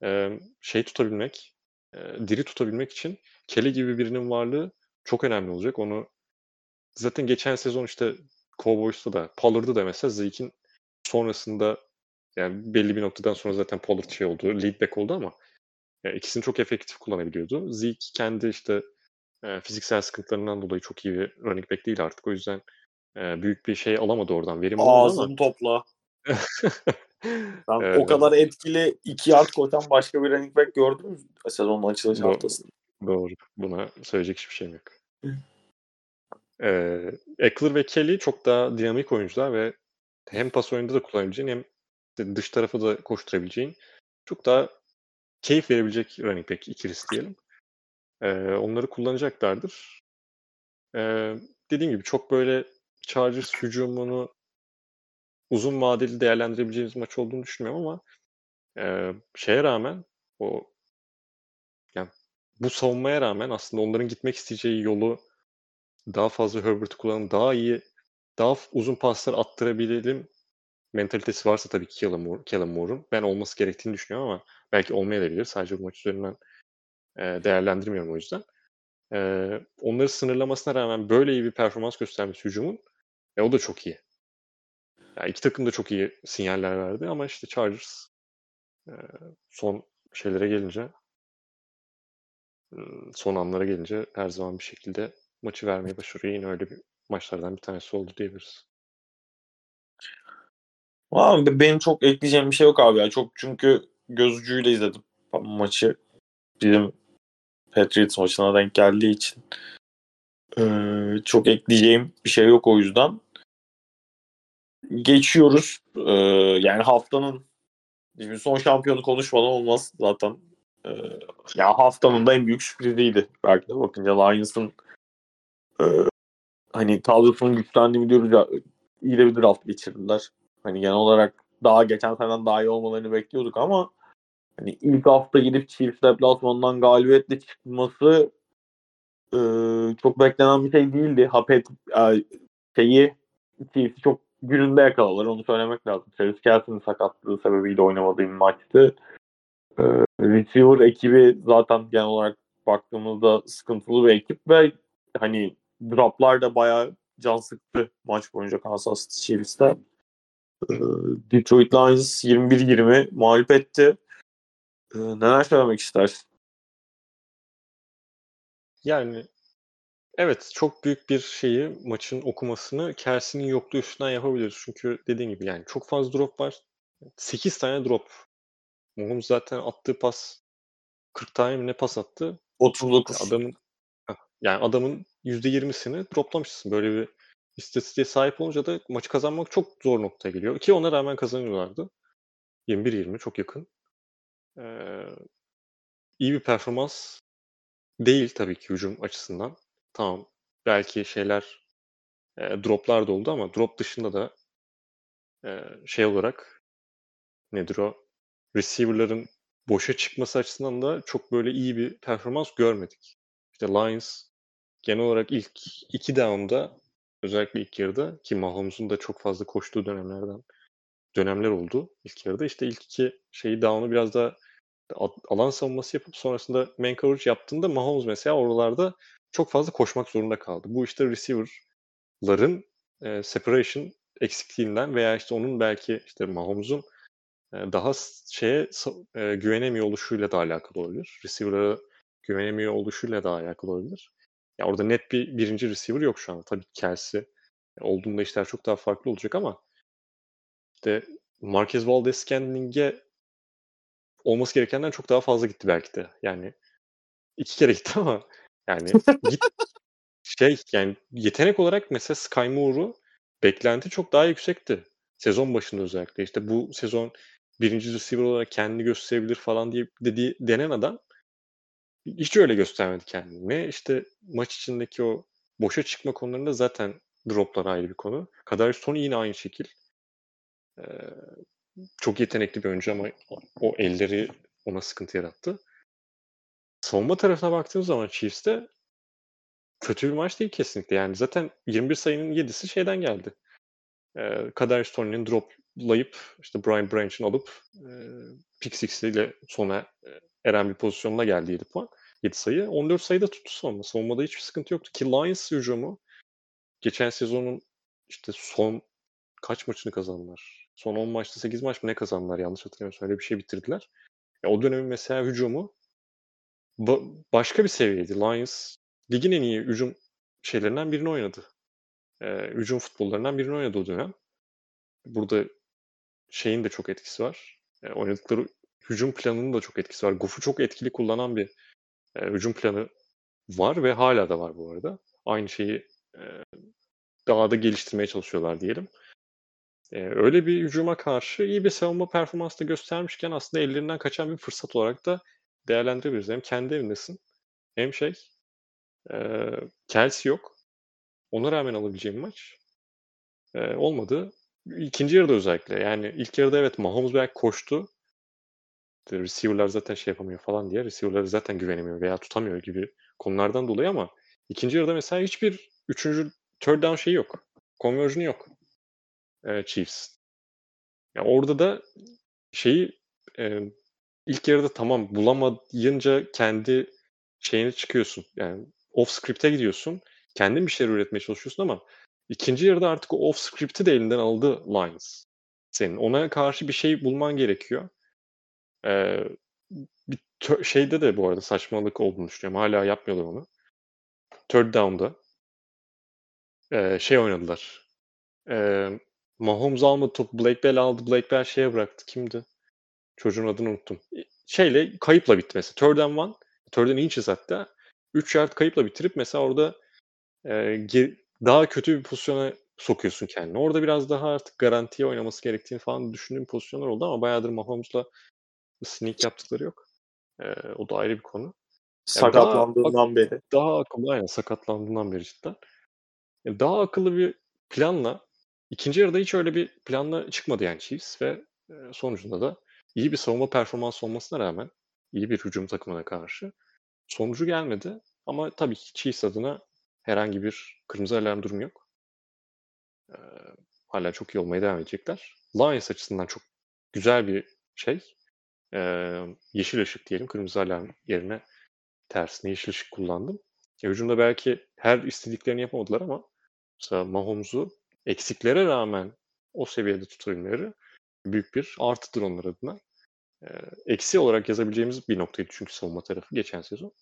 e, şey tutabilmek, e, diri tutabilmek için Kelly gibi birinin varlığı çok önemli olacak. Onu zaten geçen sezon işte Cowboys'ta da Pollard'da da mesela Zeke'in sonrasında yani belli bir noktadan sonra zaten Pollard şey oldu, lead back oldu ama yani ikisini çok efektif kullanabiliyordu. Zeke kendi işte e, fiziksel sıkıntılarından dolayı çok iyi bir running back değil artık. O yüzden e, büyük bir şey alamadı oradan. Verim Ağzını ama. topla. evet. O kadar etkili iki yard koşan başka bir running back gördün mü sezonun açılış doğru, haftasında? Doğru. Buna söyleyecek hiçbir şeyim yok. Ee, Eckler ve Kelly çok daha dinamik oyuncular ve hem pas oyunda da kullanabileceğin hem dış tarafı da koşturabileceğin çok daha keyif verebilecek running back ikilisi diyelim. Ee, onları kullanacaklardır. Ee, dediğim gibi çok böyle Chargers hücumunu uzun vadeli değerlendirebileceğimiz maç olduğunu düşünmüyorum ama e, şeye rağmen o yani bu savunmaya rağmen aslında onların gitmek isteyeceği yolu daha fazla Herbert'ı kullanıp daha iyi daha uzun paslar attırabilelim mentalitesi varsa tabii ki Kellen, Moore, Kellen Moore'un ben olması gerektiğini düşünüyorum ama belki olmayabilir. Sadece bu maç üzerinden e, değerlendirmiyorum o yüzden. E, onları sınırlamasına rağmen böyle iyi bir performans göstermesi hücumun e, o da çok iyi. Yani iki takım da çok iyi sinyaller verdi ama işte Chargers e, son şeylere gelince son anlara gelince her zaman bir şekilde maçı vermeyi başarıyor. Yine öyle bir maçlardan bir tanesi oldu diyebiliriz. Abi benim çok ekleyeceğim bir şey yok abi ya. Çok çünkü göz ucuyla izledim maçı. Bizim Patriots maçına denk geldiği için. Ee, çok ekleyeceğim bir şey yok o yüzden. Geçiyoruz. Ee, yani haftanın Division şampiyonu konuşmadan olmaz zaten. Ee, ya haftanın da en büyük sürpriziydi. Belki de bakınca Lions'ın e, hani kadrosunun güçlendiğini diyoruz ya iyi de bir draft geçirdiler. Hani genel olarak daha geçen seneden daha iyi olmalarını bekliyorduk ama hani ilk hafta gidip Chiefs deplasmanından galibiyetle çıkması e, çok beklenen bir şey değildi. Hapet e, şeyi Chiefs'i çok gününde yakaladılar. Onu söylemek lazım. Travis Kelsey'nin sakatlığı sebebiyle oynamadığı bir maçtı. E, receiver ekibi zaten genel olarak baktığımızda sıkıntılı bir ekip ve hani droplar da bayağı can sıktı maç boyunca Kansas City Chiefs'te. E, Detroit Lions 21-20 mağlup etti. E, neler söylemek istersin? Yani evet çok büyük bir şeyi maçın okumasını Kelsey'nin yokluğu üstünden yapabiliriz. Çünkü dediğin gibi yani çok fazla drop var. 8 tane drop. Mahomes zaten attığı pas 40 tane mi ne pas attı? 39. Adamın yani adamın %20'sini droplamışsın. Böyle bir istatistiğe sahip olunca da maçı kazanmak çok zor noktaya geliyor. Ki ona rağmen kazanıyorlardı. 21-20 çok yakın. Ee, iyi bir performans değil tabii ki hücum açısından. Tamam belki şeyler e, droplar da oldu ama drop dışında da e, şey olarak nedir o receiver'ların boşa çıkması açısından da çok böyle iyi bir performans görmedik. İşte Lions genel olarak ilk iki down'da özellikle ilk yarıda ki Mahomes'un da çok fazla koştuğu dönemlerden dönemler oldu ilk yarıda. İşte ilk iki şeyi down'u biraz daha alan savunması yapıp sonrasında man coverage yaptığında Mahomes mesela oralarda çok fazla koşmak zorunda kaldı. Bu işte receiver'ların e, separation eksikliğinden veya işte onun belki işte Mahomes'un e, daha şeye e, güvenemiyor oluşuyla da alakalı olabilir. Receiver'a güvenemiyor oluşuyla da alakalı olabilir. Ya orada net bir birinci receiver yok şu an. Tabii Kelsey olduğunda işler çok daha farklı olacak ama işte Marquez Valdez Scantlin'e olması gerekenden çok daha fazla gitti belki de. Yani iki kere gitti ama yani git şey yani yetenek olarak mesela Sky Moore'u beklenti çok daha yüksekti. Sezon başında özellikle. İşte bu sezon birinci receiver olarak kendini gösterebilir falan diye dediği denen adam hiç öyle göstermedi kendini. İşte maç içindeki o boşa çıkma konularında zaten droplar ayrı bir konu. Kadar Tony yine aynı şekil. Ee, çok yetenekli bir oyuncu ama o elleri ona sıkıntı yarattı. Savunma tarafına baktığımız zaman Chiefs'te kötü bir maç değil kesinlikle. Yani zaten 21 sayının 7'si şeyden geldi. Ee, Kader Stone'nin droplayıp işte Brian Branch'ın alıp e, pick ile sona eren bir pozisyonuna geldi 7 puan. 7 sayı. 14 sayıda tuttu sonunda. Savunmada hiçbir sıkıntı yoktu. Ki Lions hücumu geçen sezonun işte son kaç maçını kazandılar? Son 10 maçta 8 maç mı ne kazandılar yanlış hatırlamıyorsam. Öyle bir şey bitirdiler. Ya o dönemin mesela hücumu ba- başka bir seviyeydi. Lions ligin en iyi hücum şeylerinden birini oynadı. Ee, hücum futbollarından birini oynadı o dönem. Burada şeyin de çok etkisi var. E, oynadıkları hücum planının da çok etkisi var. Goff'u çok etkili kullanan bir e, hücum planı var ve hala da var bu arada. Aynı şeyi e, daha da geliştirmeye çalışıyorlar diyelim. E, öyle bir hücuma karşı iyi bir savunma performansı da göstermişken aslında ellerinden kaçan bir fırsat olarak da değerlendirebiliriz. Hem kendi evindesin hem şey e, Kelsey yok. Ona rağmen alabileceğim maç e, olmadı. İkinci yarıda özellikle. Yani ilk yarıda evet Mahomes belki koştu. Receiver'lar zaten şey yapamıyor falan diye. Receiver'lara zaten güvenemiyor veya tutamıyor gibi konulardan dolayı ama ikinci yarıda mesela hiçbir üçüncü third down şeyi yok. Conversion'ı yok. E, Chiefs. Yani orada da şeyi e, ilk yarıda tamam bulamayınca kendi şeyine çıkıyorsun. Yani off script'e gidiyorsun. Kendin bir şeyler üretmeye çalışıyorsun ama ikinci yarıda artık o off script'i de elinden aldı Lions. Senin ona karşı bir şey bulman gerekiyor. Ee, bir şeyde de bu arada saçmalık olduğunu düşünüyorum. Hala yapmıyorlar onu. Third down'da e, şey oynadılar. E, Mahomes almadı topu. Blake Bell aldı. Blake Bell şeye bıraktı. Kimdi? Çocuğun adını unuttum. Şeyle kayıpla bitti mesela. Third and one. Third and inches hatta. 3 yard kayıpla bitirip mesela orada e, daha kötü bir pozisyona sokuyorsun kendini. Orada biraz daha artık garantiye oynaması gerektiğini falan düşündüğüm pozisyonlar oldu ama bayağıdır Mahomes'la sneak yaptıkları yok. Ee, o da ayrı bir konu. Sakatlandığından beri. Daha akıllı aynen sakatlandığından beri cidden. Yani daha akıllı bir planla ikinci yarıda hiç öyle bir planla çıkmadı yani Chiefs ve sonucunda da iyi bir savunma performansı olmasına rağmen iyi bir hücum takımına karşı sonucu gelmedi. Ama tabii ki Chiefs adına herhangi bir kırmızı alarm durumu yok. Ee, hala çok iyi olmaya devam edecekler. Lions açısından çok güzel bir şey. Ee, yeşil ışık diyelim. Kırmızı alarm yerine tersine yeşil ışık kullandım. E, hücumda belki her istediklerini yapamadılar ama mesela Mahomes'u eksiklere rağmen o seviyede tutabilmeleri büyük bir artıdır onlar adına. E, eksi olarak yazabileceğimiz bir noktaydı çünkü savunma tarafı geçen sezon.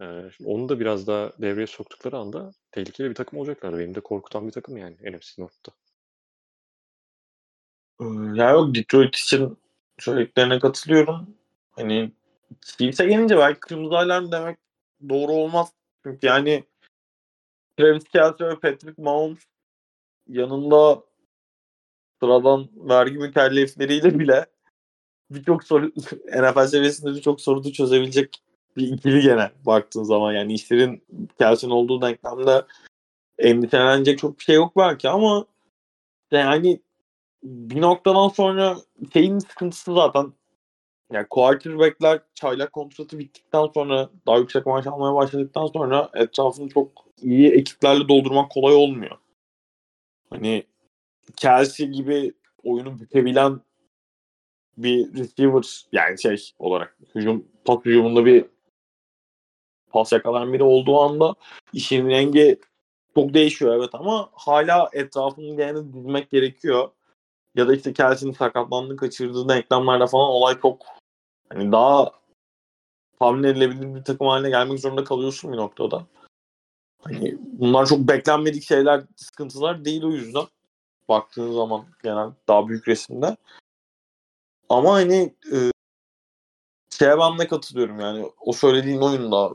E, onu da biraz daha devreye soktukları anda tehlikeli bir takım olacaklar. Benim de korkutan bir takım yani NFC North'ta. Ya yok Detroit için söylediklerine katılıyorum. Hani Chiefs'e gelince belki kırmızı alarm demek doğru olmaz. Çünkü yani Travis Kelce ve Patrick Mahomes yanında sıradan vergi mükellefleriyle bile birçok soru NFL seviyesinde birçok soruyu çözebilecek bir ikili gene baktığın zaman yani işlerin Kelce'nin olduğu denklemde endişelenecek çok bir şey yok belki ama yani bir noktadan sonra şeyin sıkıntısı zaten yani quarterback'ler çaylak kontratı bittikten sonra daha yüksek maaş almaya başladıktan sonra etrafını çok iyi ekiplerle doldurmak kolay olmuyor. Hani Kelsey gibi oyunu bükebilen bir receiver yani şey olarak hücum pas hücumunda bir pas yakalayan biri olduğu anda işin rengi çok değişiyor evet ama hala etrafını yani dizmek gerekiyor. Ya da işte Kelsey'nin sakatlandığını kaçırdığı denklemlerde falan olay çok hani daha tahmin edilebilir bir takım haline gelmek zorunda kalıyorsun bir noktada. Hani bunlar çok beklenmedik şeyler, sıkıntılar değil o yüzden. Baktığın zaman genel daha büyük resimde. Ama hani e, şeye ben de katılıyorum yani o söylediğin oyunda.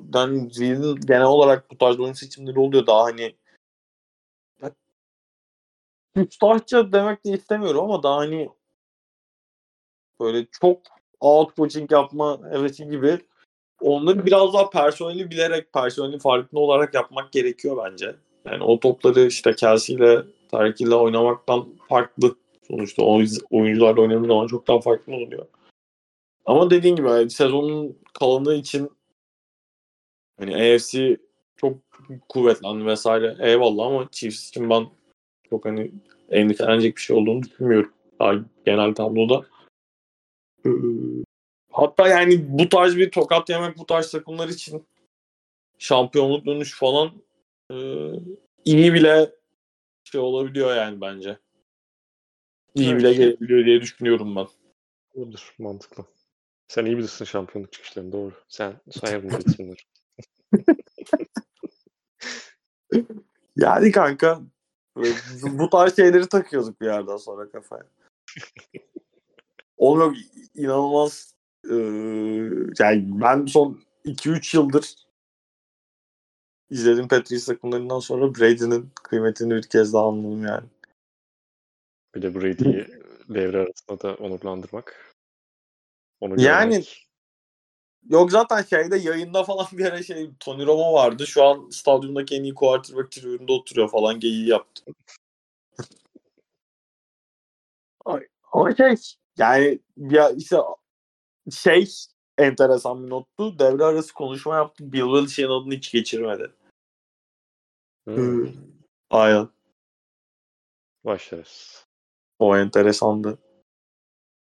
Zill'in genel olarak bu tarz oyun seçimleri oluyor daha hani küstahça demek de istemiyorum ama daha hani böyle çok out coaching yapma hevesi gibi onları biraz daha personeli bilerek, personeli farkında olarak yapmak gerekiyor bence. Yani o topları işte Kelsey ile Tarık ile oynamaktan farklı. Sonuçta o oyuncularla oynadığı zaman çok daha farklı oluyor. Ama dediğin gibi yani sezonun kalanı için hani AFC çok kuvvetlendi vesaire eyvallah ama Chiefs için ben çok hani endişelenecek bir şey olduğunu düşünmüyorum. Daha genel tabloda. Ee, hatta yani bu tarz bir tokat yemek bu tarz takımlar için şampiyonluk dönüş falan e, iyi bile şey olabiliyor yani bence. İyi evet. bile gelebiliyor diye düşünüyorum ben. Olur, mantıklı. Sen iyi bilirsin şampiyonluk çıkışlarını doğru. Sen say bunu isimleri. yani kanka bu tarz şeyleri takıyorduk bir yerden sonra kafaya. Oğlum yok inanılmaz ee, yani ben son 2-3 yıldır izledim Patriots takımlarından sonra Brady'nin kıymetini bir kez daha anladım yani. Bir de Brady'yi devre arasında da onurlandırmak. Onu yani görmek. yok zaten şeyde yayında falan bir ara şey Tony Romo vardı. Şu an stadyumdaki en iyi quarterback tribünde oturuyor falan geyiği yaptı. Ama şey yani ya işte şey enteresan bir nottu. Devre arası konuşma yaptı. Bill Belichick'in adını hiç geçirmedi. Hmm. Aynen. Başlarız. O enteresandı.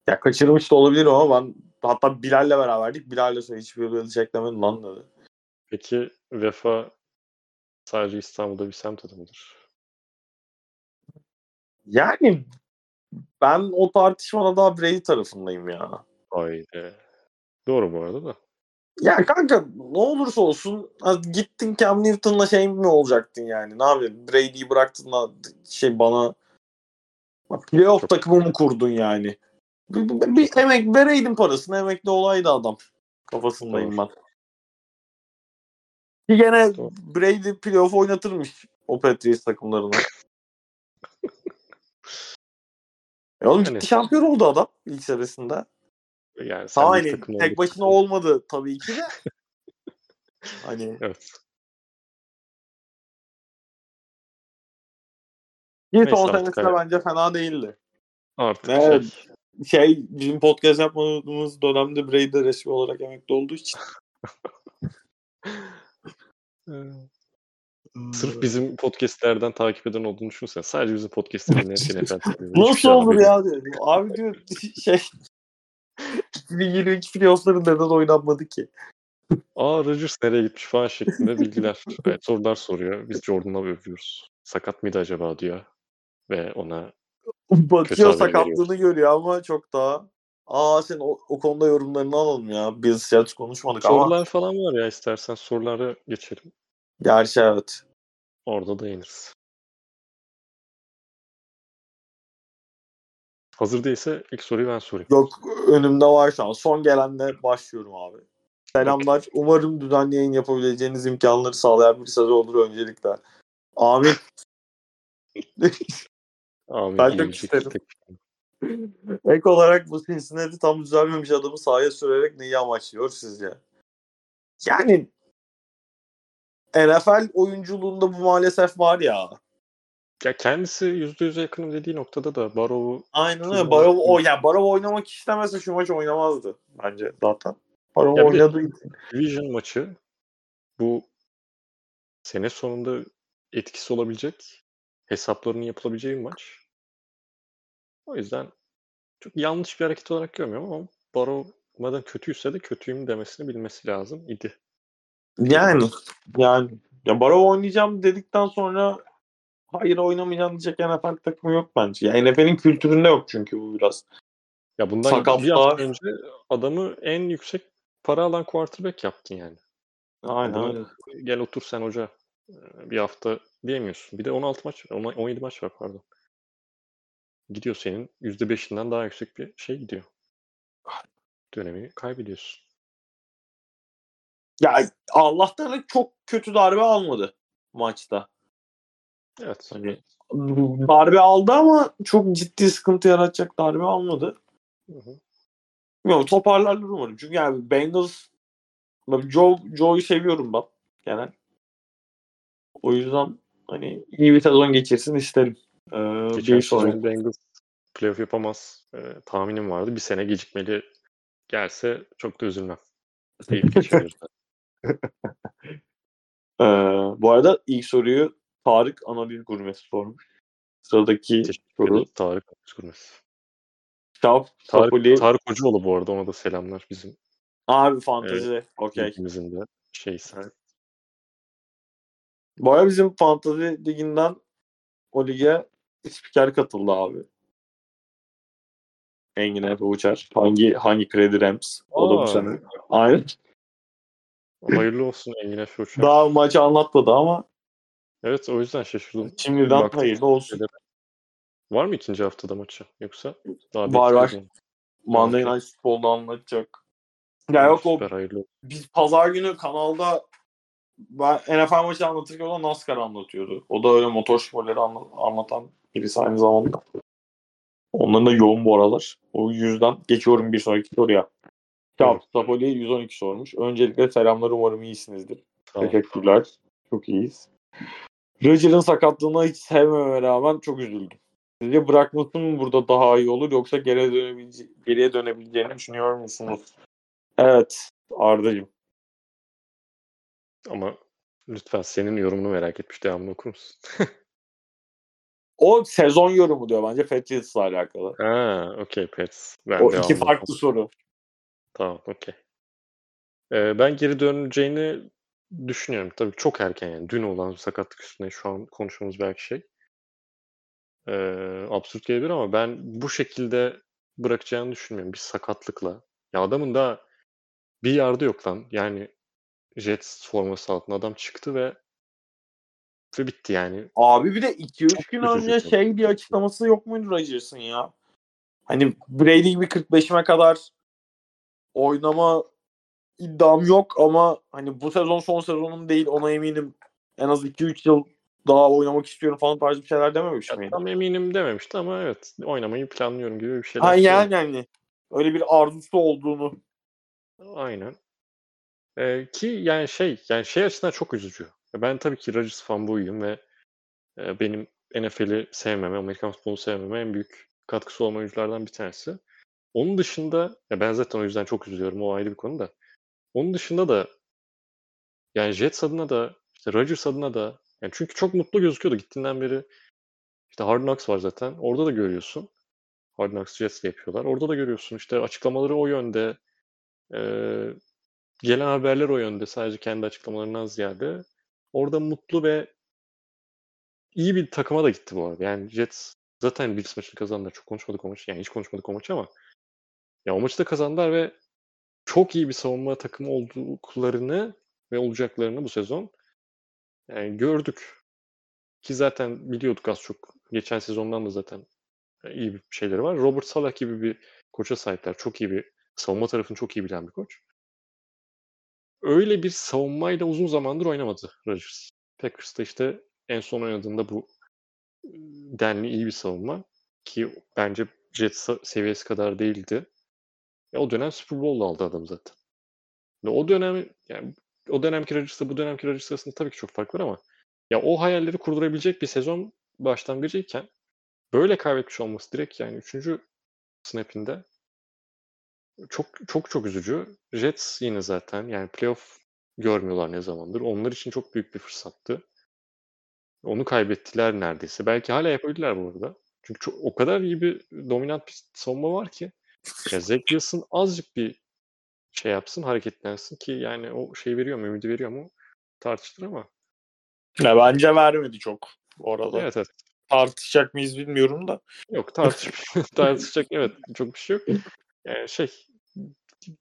Ya kaçırmış da olabilir ama ben hatta Bilal'le beraberdik. Bilal'le söyle hiç Bill Belichick demedi lan dedi. Peki Vefa sadece İstanbul'da bir semt adı mıdır? Yani ben o tartışmada daha Brady tarafındayım ya. Haydi. Doğru bu arada da. Ya kanka ne olursa olsun gittin Cam Newton'la şey mi olacaktın yani? Ne yapayım? Brady'yi bıraktın da şey bana playoff Çok... takımı mı kurdun yani? Bir, bir, bir emek vereydin parasını emekli olaydı adam. Kafasındayım Doğru. ben. Ki gene Doğru. Brady playoff oynatırmış o Patriots takımlarına. E oğlum Yani- şampiyon oldu adam ilk serisinde. Yani sen bir hani takım tek olduğu başına olmadı tabii ki de. hani Evet. son artık senesinde bence fena değildi. Artık Evet. şey. Şey bizim podcast yapmadığımız dönemde Bray de resmi olarak emekli olduğu için. Sırf bizim podcastlerden takip eden olduğunu düşünsen. Sadece bizim podcastleri dinlerken NFL Nasıl şey olur ya diyor. Abi diyor şey 2022 playoff'ları neden oynanmadı ki? Aa Rodgers nereye gitmiş falan şeklinde bilgiler. evet, sorular soruyor. Biz Jordan'la övüyoruz. Sakat mıydı acaba diyor. Ve ona Bakıyor haber sakatlığını görüyor ama çok daha Aa sen o, o konuda yorumlarını alalım ya. Biz Seattle konuşmadık ama. sorular falan var ya istersen sorulara geçelim. Gerçi evet. Orada da yeniriz. Hazır değilse ilk soruyu ben sorayım. Yok önümde var şu an. Son gelenle başlıyorum abi. Selamlar. Umarım düzenli yayın yapabileceğiniz imkanları sağlayan bir sezon olur öncelikle. Amin. Amin. Ben çok isterim. Ek olarak bu Cincinnati tam düzelmemiş adamı sahaya sürerek neyi amaçlıyor sizce? Yani NFL oyunculuğunda bu maalesef var ya. Ya kendisi %100'e yakınım dediği noktada da Barrow'u Aynen öyle. Barov, o, ya Barov oynamak istemezse şu maç oynamazdı bence zaten. Barov Ya oynadığı için. Division maçı bu sene sonunda etkisi olabilecek hesaplarının yapılabileceği bir maç. O yüzden çok yanlış bir hareket olarak görmüyorum ama Barrow madem kötüyse de kötüyüm demesini bilmesi lazım idi. Yani yani ya Barov oynayacağım dedikten sonra hayır oynamayacağım diyecek NFL takımı yok bence. Ya NFL'in kültüründe yok çünkü bu biraz. Ya bundan Sakatlar. bir hafta önce adamı en yüksek para alan quarterback yaptın yani. Aynen Bunu- öyle. Gel otur sen hoca. Ee, Bir hafta diyemiyorsun. Bir de 16 maç var. on- 17 maç var pardon. Gidiyor senin %5'inden daha yüksek bir şey gidiyor. Dönemi kaybediyorsun. Ya Allah'tan çok kötü darbe almadı maçta. Evet. Hani darbe aldı ama çok ciddi sıkıntı yaratacak darbe almadı. Hı hı. Bilmiyorum toparlarlar umarım. Çünkü yani Bengals Joe, Joe'yu seviyorum ben genel. O yüzden hani iyi bir sezon geçirsin isterim. Ee, Geçen bir sonraki. Bengals playoff yapamaz e, tahminim vardı. Bir sene gecikmeli gelse çok da üzülmem. İyi geçiyoruz. Ee, bu arada ilk soruyu Tarık Anadolu Gurmesi sormuş. Sıradaki Teşekkür soru ederim. Tarık Kurmaz. Şaf Sapoli. Tarık, Tarık Hocaoğlu bu arada ona da selamlar bizim Abi fantezi. Okey. ligimizin de şeysi. Evet. Bu arada bizim fantezi liginden o lige spiker katıldı abi. Engin Efe Uçar. Hangi hangi kredi Rams? O da bu sene. Aynen. Hayırlı olsun Engin Efe Uçar. Daha maçı anlatmadı ama Evet o yüzden şaşırdım. şimdiden Baktım hayırlı olsun. Var mı ikinci haftada maçı? Yoksa daha Var, var. Monday. Night Football'da anlatacak. Ya yok o hayırlı biz pazar günü kanalda ben NFL maçı anlatırken o da NASCAR anlatıyordu. O da öyle motorsporları anla- anlatan birisi aynı zamanda. Onların da yoğun bu aralar. O yüzden geçiyorum bir sonraki soruya. Evet. Sapoli 112 sormuş. Öncelikle selamlar umarım iyisinizdir. Ol. Teşekkürler. Çok iyiyiz. Roger'ın sakatlığına hiç sevmeme rağmen çok üzüldüm. Sizce bırakması mı burada daha iyi olur yoksa geriye, dönebilece geriye dönebileceğini düşünüyor musunuz? Evet Arda'cığım. Ama lütfen senin yorumunu merak etmiş. Devamını okur musun? O sezon yorumu diyor bence Patriots'la alakalı. ha, okey Pets. Ben o iki okumam. farklı soru. Tamam, okey. Ee, ben geri döneceğini düşünüyorum. Tabii çok erken yani. Dün olan sakatlık üstüne şu an konuşmamız belki şey. Ee, absürt gelebilir ama ben bu şekilde bırakacağını düşünmüyorum. Bir sakatlıkla. Ya adamın da bir yardı yok lan. Yani Jets forması altında adam çıktı ve ve bitti yani. Abi bir de 2-3 Çok gün önce tabii. şey bir açıklaması yok muydu Rodgers'ın ya? Hani Brady gibi 45'ime kadar oynama iddiam yok ama hani bu sezon son sezonum değil ona eminim. En az 2-3 yıl daha oynamak istiyorum falan tarzı bir şeyler dememiş Ya, miydi? tam eminim dememişti ama evet oynamayı planlıyorum gibi bir şeyler. Ha yani yani öyle bir arzusu olduğunu. Aynen. Ee, ki yani şey yani şey açısından çok üzücü. Ben tabii ki Rodgers fanboyuyum ve e, benim NFL'i sevmeme, Amerikan futbolunu sevmeme en büyük katkısı olan oyunculardan bir tanesi. Onun dışında ya ben zaten o yüzden çok üzülüyorum. O ayrı bir konu da. Onun dışında da yani Jets adına da işte Rodgers adına da yani çünkü çok mutlu gözüküyordu gittiğinden beri. İşte Hard Knocks var zaten. Orada da görüyorsun. Hard Knocks Jets'le yapıyorlar. Orada da görüyorsun işte açıklamaları o yönde. Ee, gelen haberler o yönde. Sadece kendi açıklamalarından ziyade. Orada mutlu ve iyi bir takıma da gitti bu arada. Yani Jets zaten Bills maçını kazandılar. Çok konuşmadık o maçı. Yani hiç konuşmadık o maçı ama ya o maçı da kazandılar ve çok iyi bir savunma takımı olduklarını ve olacaklarını bu sezon yani gördük. Ki zaten biliyorduk az çok. Geçen sezondan da zaten iyi bir şeyleri var. Robert Salah gibi bir koça sahipler. Çok iyi bir savunma tarafını çok iyi bilen bir koç. Öyle bir savunmayla uzun zamandır oynamadı Rodgers. Packers'ta işte en son oynadığında bu denli iyi bir savunma ki bence Jets seviyesi kadar değildi. Ya o dönem Super Bowl aldı adam zaten. Ve o dönem yani o dönemki Rodgers'la bu dönemki Rodgers arasında tabii ki çok fark var ama ya o hayalleri kurdurabilecek bir sezon başlangıcıyken böyle kaybetmiş olması direkt yani 3. snap'inde çok çok çok üzücü. Jets yine zaten yani playoff görmüyorlar ne zamandır. Onlar için çok büyük bir fırsattı. Onu kaybettiler neredeyse. Belki hala yapabilirler bu arada. Çünkü çok, o kadar iyi bir dominant bir savunma var ki. Ya Zach Wilson azıcık bir şey yapsın, hareketlensin ki yani o şey veriyor mu, ümidi veriyor mu tartışılır ama. Ya bence vermedi çok orada. Evet evet. Tartışacak mıyız bilmiyorum da. Yok tartış tartışacak evet çok bir şey yok. Yani şey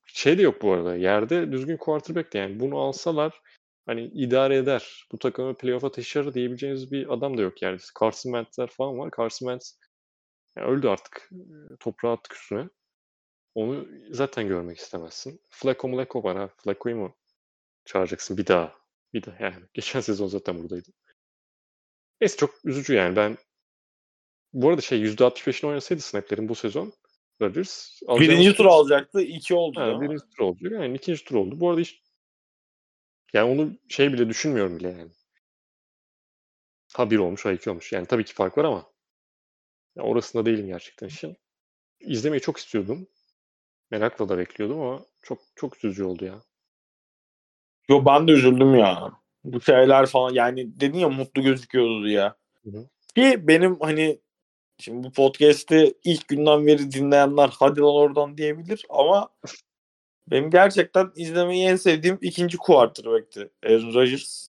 şey de yok bu arada. Yerde düzgün quarterback de yani bunu alsalar hani idare eder. Bu takımı playoff'a taşır diyebileceğiniz bir adam da yok yani. Carson Wentz'ler falan var. Carson Wentz yani öldü artık. Toprağı attık üstüne. Onu zaten görmek istemezsin. Flacco Mlecco var ha. Flacco'yu mu çağıracaksın bir daha? Bir daha yani. Geçen sezon zaten buradaydı. Neyse çok üzücü yani. Ben bu arada şey %65'ini oynasaydı snaplerin bu sezon Rodgers. Birinci tur alacaktı. iki oldu. Ha, birinci tur oldu. Yani ikinci tur oldu. Bu arada hiç yani onu şey bile düşünmüyorum bile yani. Ha bir olmuş, ha iki olmuş. Yani tabii ki fark var ama ya orasında değilim gerçekten işin. İzlemeyi çok istiyordum. Merakla da bekliyordum ama çok çok üzücü oldu ya. Yo ben de üzüldüm ya. Bu şeyler falan yani dedin ya mutlu gözüküyordu ya. Hı hı. Ki benim hani şimdi bu podcast'i ilk günden beri dinleyenler hadi lan oradan diyebilir ama benim gerçekten izlemeyi en sevdiğim ikinci quarterback'ti Aaron Rodgers.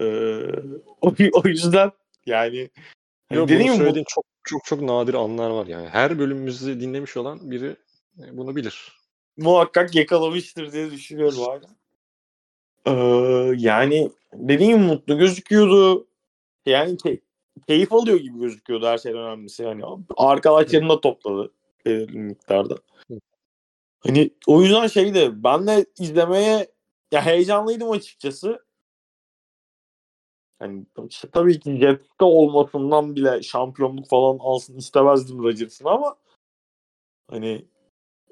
Ee, o, o yüzden yani hani Yo, dediğim bunu bu- çok çok çok nadir anlar var yani. Her bölümümüzü dinlemiş olan biri e, bunu bilir. muhakkak yakalamıştır diye düşünüyorum hala. Ee, yani dediğim mutlu gözüküyordu. Yani key- keyif alıyor gibi gözüküyordu her şeyden önemlisi. Yani arkadaşlarını da topladı belirli miktarda. Hani o yüzden şeydi ben de izlemeye ya heyecanlıydım açıkçası. Hani işte tabii ki Jets'te olmasından bile şampiyonluk falan alsın istemezdim Rodgers'ın ama hani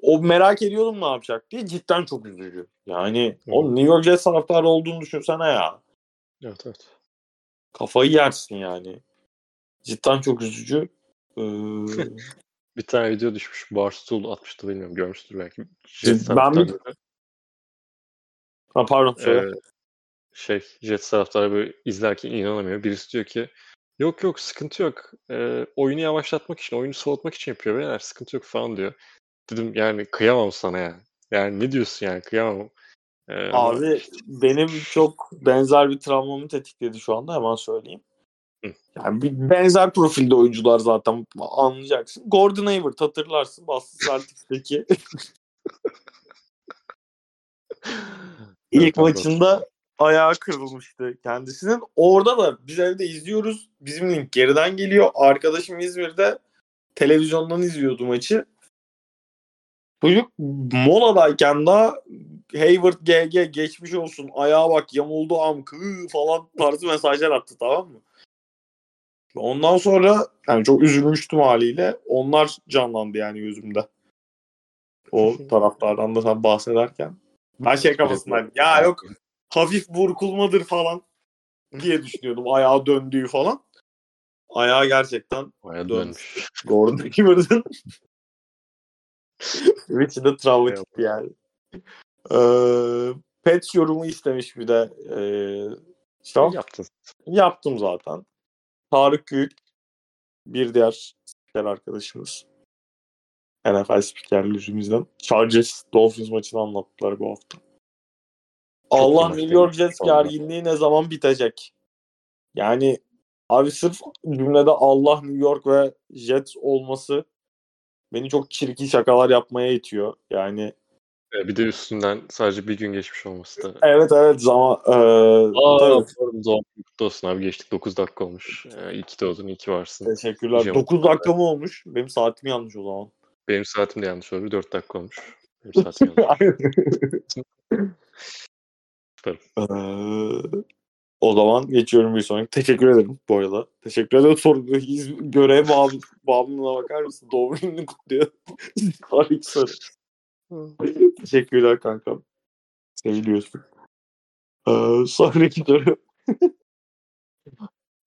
o merak ediyordum ne yapacak diye cidden çok üzücü. Yani o New York Jets taraftarı olduğunu düşünsene ya. Evet evet. Kafayı yersin yani. Cidden çok üzücü. Ee, Bir tane video düşmüş. Barstool atmıştı bilmiyorum. Görmüştür belki. Ben bir- taraftarları, ha, pardon söyle. e, şey Jets taraftarı böyle izlerken inanamıyor. Birisi diyor ki yok yok sıkıntı yok. E, oyunu yavaşlatmak için, oyunu soğutmak için yapıyor beyler. Sıkıntı yok falan diyor. Dedim yani kıyamam sana ya. Yani ne diyorsun yani kıyamam. E, ama Abi benim çok benzer bir travmamı tetikledi şu anda hemen söyleyeyim. Yani bir benzer profilde oyuncular zaten anlayacaksın. Gordon Hayward hatırlarsın Boston Celtics'teki ilk maçında ayağı kırılmıştı kendisinin. Orada da biz evde izliyoruz. Bizim link geriden geliyor. Arkadaşım İzmir'de televizyondan izliyordu maçı. Çocuk moladayken daha Hayward GG geçmiş olsun. Ayağa bak yamuldu am kı falan tarzı mesajlar attı tamam mı? Ondan sonra yani çok üzülmüştüm haliyle. Onlar canlandı yani yüzümde. O taraftardan da sen bahsederken. Ben şey kafasındaydım. Ya yok hafif burkulmadır falan diye düşünüyordum. Ayağı döndüğü falan. Ayağı gerçekten Dön. dönmüş. Gordon Hayward'ın Richie de travmatik yani. Ee, Pets yorumu istemiş bir de. Ee, Şaf. Yaptın. Yaptım zaten. Tarık Büyük bir diğer spiker arkadaşımız. NFL spikerlerimizden. Chargers Dolphins maçını anlattılar bu hafta. Allah iyi maç New York? Jets gerginliği ne zaman bitecek? Yani abi sırf cümlede Allah New York ve Jets olması beni çok çirkin şakalar yapmaya itiyor. Yani Ee, Bir de üstünden sadece bir gün geçmiş olması da. evet evet zaman e, Aa, tabii. günün kutlu olsun abi. Geçtik 9 dakika olmuş. Ee, iyi ki doğdun, iyi ki varsın. Teşekkürler. Hocam. 9 dakika mı olmuş? Benim saatim yanlış o zaman. Benim saatim de yanlış oldu. 4 dakika olmuş. Benim saatim yanlış. Ee, o zaman geçiyorum bir sonraki. Teşekkür ederim bu arada. Teşekkür ederim. Soru, iz- görev bağım, bağımlılığına bakar mısın? Doğum gününü kutluyor. Sarı. Teşekkürler kankam. Seviliyorsun. Ee, sonraki soru.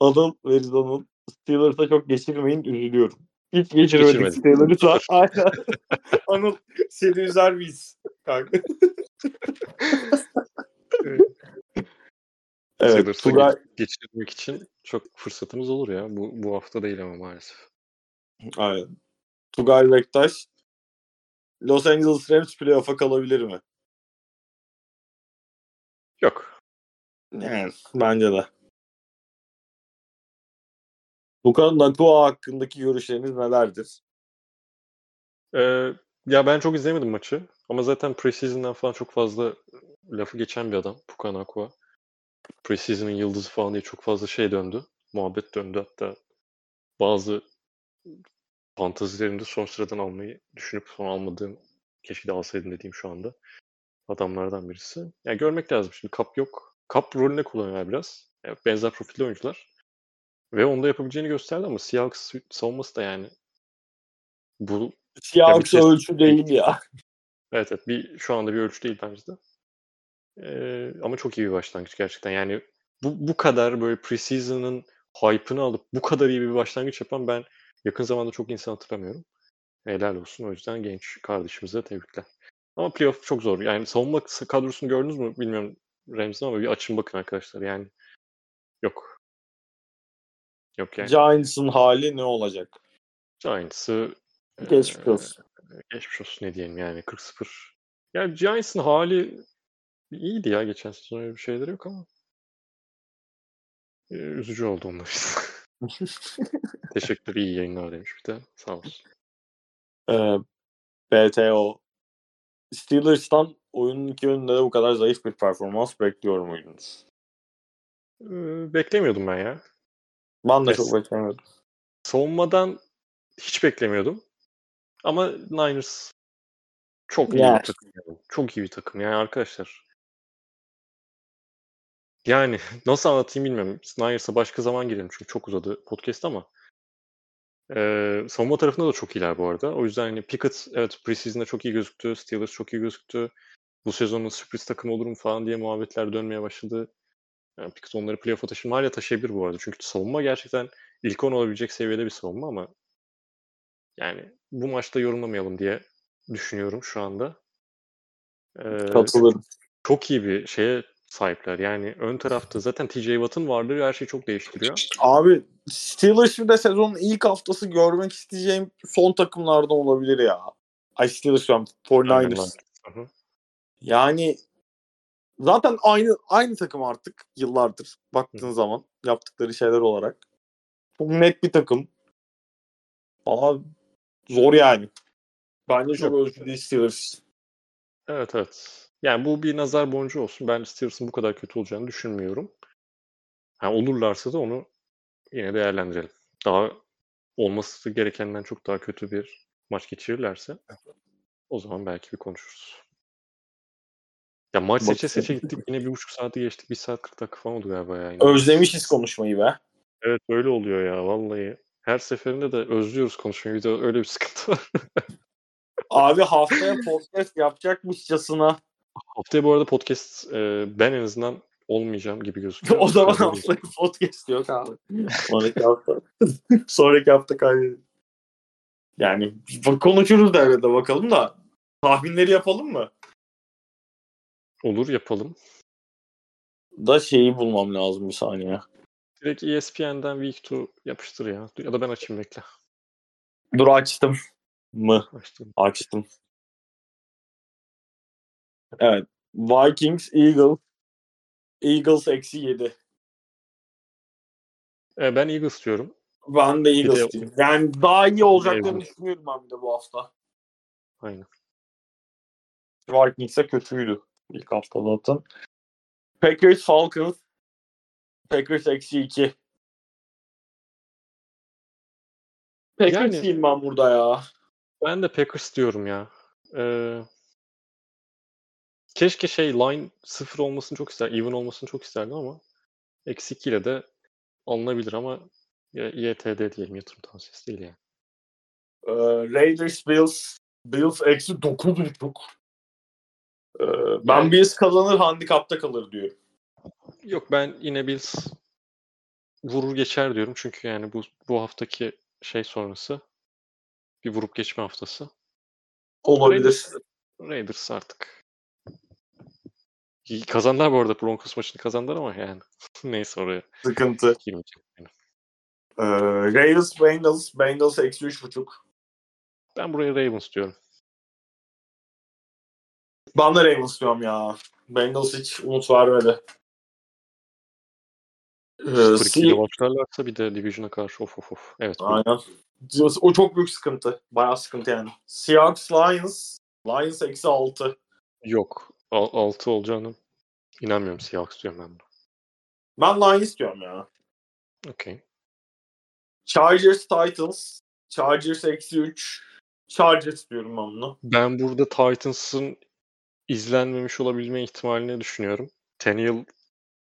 Anıl ve Steelers'a çok geçirmeyin üzülüyorum. Hiç geçirmedik. Steelers'a. Aynen. Anıl seni üzer miyiz? Kanka. evet. Steelers'a Tugay, geç- geçirmek için çok fırsatımız olur ya. Bu, bu hafta değil ama maalesef. Aynen. Tugay Bektaş Los Angeles Rams playoff'a kalabilir mi? Yok. Yani bence de. Luka Nakua hakkındaki görüşleriniz nelerdir? Ee, ya ben çok izlemedim maçı. Ama zaten preseason'dan falan çok fazla lafı geçen bir adam. Puka Nakua. Preseason'ın yıldızı falan diye çok fazla şey döndü. Muhabbet döndü hatta. Bazı fantazilerimde son sıradan almayı düşünüp son almadığım keşke de alsaydım dediğim şu anda adamlardan birisi. Yani görmek lazım. Şimdi Kap yok. Kap rolüne kullanıyorlar biraz. Yani benzer profilli oyuncular. Ve onu da yapabileceğini gösterdi ama Seahawks savunması da yani bu Seahawks Ya bir ölçü değil ya. Evet, evet. Bir, şu anda bir ölçü değil bence de. Ee, ama çok iyi bir başlangıç gerçekten. Yani bu, bu kadar böyle preseason'ın hype'ını alıp bu kadar iyi bir başlangıç yapan ben yakın zamanda çok insan hatırlamıyorum. Helal olsun. O yüzden genç kardeşimize tebrikler. Ama playoff çok zor. Yani savunma kadrosunu gördünüz mü bilmiyorum Rams'ın ama bir açın bakın arkadaşlar. Yani yok. Yok yani. Giants'ın hali ne olacak? Giants'ı Geçmiş olsun. geçmiş olsun ne diyelim yani 40-0. Ya Giants'ın hali iyiydi ya geçen sezon öyle bir şeyleri yok ama eee, üzücü oldu onlar için. Teşekkür iyi yayınlar demiş bir de. Sağ olsun. Ee, BTO Steelers'tan oyunun iki yönünde de bu kadar zayıf bir performans bekliyor muydunuz? Eee, beklemiyordum ben ya. Ben de Evet. çok beklemiyordum. Savunmadan hiç beklemiyordum. Ama Niners çok iyi Yani. bir takım. yani. Çok iyi bir takım yani arkadaşlar. Yani nasıl anlatayım bilmiyorum. Niners'a başka zaman girelim çünkü çok uzadı podcast ama eee savunma tarafında da çok iyiler bu arada. O yüzden hani Pickett evet preseason'da çok iyi gözüktü. Steelers çok iyi gözüktü. Bu sezonun sürpriz takım olur mu falan diye muhabbetler dönmeye başladı. Yani Pickett onları playoff'a taşır. Hala taşıyabilir bu arada. Çünkü savunma gerçekten ilk 10 olabilecek seviyede bir savunma ama yani bu maçta yorumlamayalım diye düşünüyorum şu anda. Eee, Katılırım. çok iyi bir şeye sahipler. Yani ön tarafta zaten TJ Watt'ın varlığı her şeyi çok değiştiriyor. Abi Steelers bir de sezonun ilk haftası görmek isteyeceğim son takımlardan olabilir ya. Ay Steelers diyorum. 49ers. Hı hı. Yani zaten aynı aynı takım artık yıllardır baktığın zaman yaptıkları şeyler olarak. Çok net bir takım. Ama zor yani. Bence çok ölçülü Steelers. Evet evet. Yani bu bir nazar boncuğu olsun. Ben Steelers'ın bu kadar kötü olacağını düşünmüyorum. Ha, olurlarsa da onu yine değerlendirelim. Daha olması gerekenden çok daha kötü bir maç geçirirlerse o zaman belki bir konuşuruz. Ya maç seçe Bakın. seçe gittik. Yine bir buçuk saati geçtik. Bir saat 40 dakika falan oldu galiba yani. Özlemişiz konuşmayı be. Evet öyle oluyor ya vallahi. Her seferinde de özlüyoruz konuşmayı. Bir de öyle bir sıkıntı var. Abi haftaya podcast yapacakmışçasına. Haftaya bu arada podcast e, ben en azından olmayacağım gibi gözüküyor. o zaman haftaya podcast yok abi. Sonraki hafta. Sonraki hafta kaydedelim. Yani konuşuruz da arada bakalım da. Tahminleri yapalım mı? Olur yapalım. Da şeyi bulmam lazım bir saniye. Direkt ESPN'den Week 2 yapıştır ya. Ya da ben açayım bekle. Dur açtım mı? Açtım. Açtım. Evet. Vikings, Eagles. Eagles eksi 7. E, ben Eagles diyorum. Ben de Eagles de- diyeyim. Yani daha iyi olacaklarını düşünüyorum ben de bu hafta. Aynen. Vikings'e kötüydü ilk hafta zaten. Packers, Falcons. Packers eksi 2. Packers Yani- ben burada ya. Ben de Packers diyorum ya. Ee, keşke şey line 0 olmasını çok ister, even olmasını çok isterdim ama eksi 2 ile de alınabilir ama ya, YTD diyelim yatırım tavsiyesi değil yani. Ee, Raiders, Bills. Bills eksi 9.5. Ee, ben Yani- Bills kazanır handikapta kalır diyorum. Yok ben yine Bills vurur geçer diyorum çünkü yani bu bu haftaki şey sonrası bir vurup geçme haftası. Olabilir. Raiders, Raiders artık. Kazandılar bu arada Broncos maçını kazandılar ama yani neyse oraya Sıkıntı. Ee, Ravens, Bengals. Bengals eksi 3.5. Ben buraya Ravens diyorum. Ben de Ravens diyorum ya. Bengals hiç umut vermedi. Ee, 0-2 ile Se- başlarlarsa bir de Division'a karşı of of of. Evet. Aynen. O çok büyük sıkıntı. Bayağı sıkıntı yani. Seahawks, Lions. Lions eksi 6. Yok. 6 olacağını inanmıyorum. Seahawks diyorum ben. Ben Lions diyorum ya. Okey. Chargers, Titans. Chargers eksi 3. Chargers diyorum ben bunu. Ben burada Titans'ın izlenmemiş olabilme ihtimalini düşünüyorum. Tannehill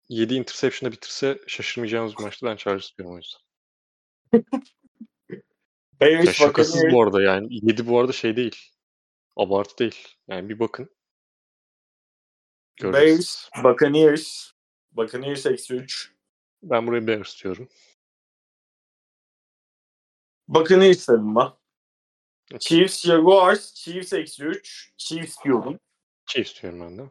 7 interception'da bitirse şaşırmayacağımız bir maçtı. Ben Chargers diyorum o yüzden. Ya Bears, şakasız Buccaneers. bu arada yani. 7 bu arada şey değil. Abartı değil. Yani bir bakın. Göreceğiz. Bears, Buccaneers. Buccaneers eksi 3. Ben buraya Bears diyorum. Buccaneers dedim ben. Chiefs, Jaguars. Chiefs eksi 3. Chiefs diyorum. Chiefs diyorum ben de.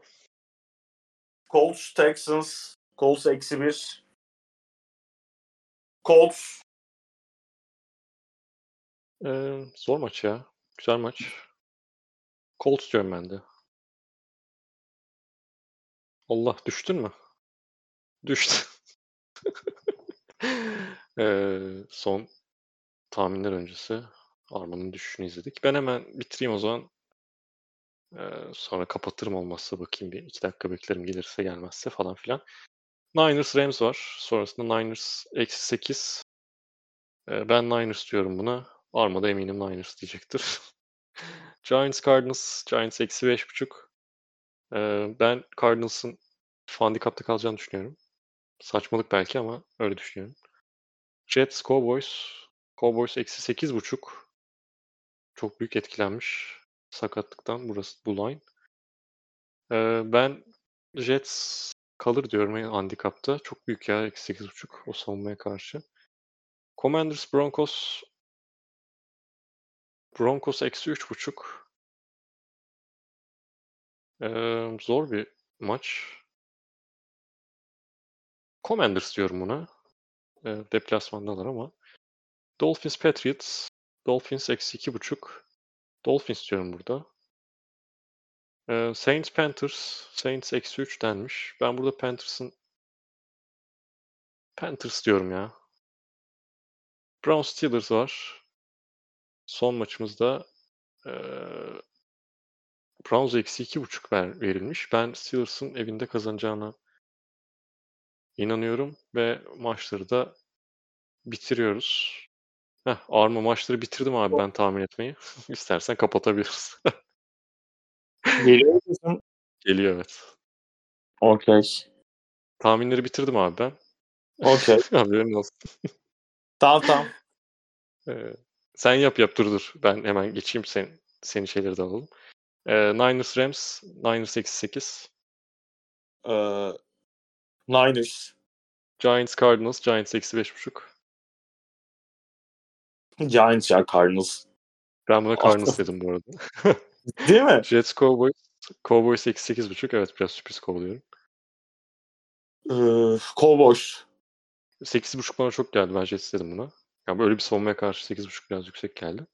Colts, Texans. Colts eksi 1. Colts. Ee, zor maç ya. Güzel maç. Colts diyorum ben de. Allah düştün mü? Düştü. Ee, son tahminler öncesi Arman'ın düşüşünü izledik. Ben hemen bitireyim o zaman. Ee, sonra kapatırım olmazsa bakayım bir iki dakika beklerim gelirse gelmezse falan filan. Niners Rams var. Sonrasında Niners eksi 8. Ee, ben Niners diyorum buna. Arma da eminim Niners diyecektir. Giants Cardinals. Giants eksi 5.5. Ee, ben Cardinals'ın handikapta kalacağını düşünüyorum. Saçmalık belki ama öyle düşünüyorum. Jets Cowboys. Cowboys eksi 8.5. Çok büyük etkilenmiş sakatlıktan burası bu line. Ee, ben Jets kalır diyorum en handikapta. Çok büyük ya eksi 8.5 o savunmaya karşı. Commanders Broncos Broncos eksi 3.5. Ee, zor bir maç. Commanders diyorum buna. Ee, deplasmandalar ama. Dolphins Patriots. Dolphins eksi 2.5. Dolphins diyorum burada. Ee, Saints Panthers. Saints eksi 3 denmiş. Ben burada Panthers'ın Panthers diyorum ya. Browns Steelers var. Son maçımızda eee Browns eksi 2.5 ver, verilmiş. Ben Steelers'ın evinde kazanacağına inanıyorum ve maçları da bitiriyoruz. Heh, Arma maçları bitirdim abi ben tahmin etmeyi. İstersen kapatabiliriz. Geliyor musun? Geliyor evet. Okey. Tahminleri bitirdim abi ben. Okey. Haberin olsun. tamam tamam. Ee, sen yap yap dur dur. Ben hemen geçeyim sen, senin şeyleri de alalım. Ee, Niners Rams. Niners eksi 8. Ee, Niners. Giants Cardinals. Giants eksi 5.5. Giants ya Cardinals. Ben buna Cardinals dedim bu arada. Değil mi? Jets Cowboys. Cowboys eksi 8.5. Evet biraz sürpriz kovalıyorum. Ee, Cowboys. 8.5 bana çok geldi. Ben Jets dedim buna. Yani böyle bir savunmaya karşı 8.5 biraz yüksek geldi.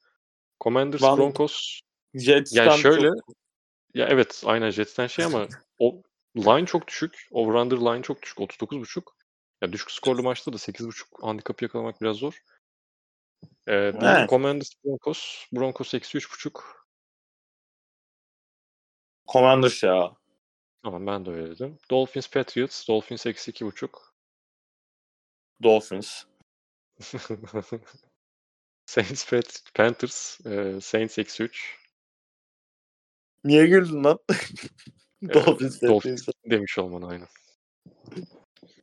Commanders Ben- Broncos. Jets'ten Yani şöyle çok- ya evet aynen Jets'ten şey ama o line çok düşük. Over-under line çok düşük. 39.5. Ya düşük skorlu maçta da 8.5 handikapı yakalamak biraz zor. Ee, Evet. Commanders Broncos. Broncos eksi 3.5. Commanders ya. Tamam ben de öyle dedim. Dolphins Patriots. Dolphins eksi 2.5. Dolphins. Saints Panthers. e, Saints eksi 3. Niye güldün lan? Dolphins. Ee, Dolphins demiş olman aynen.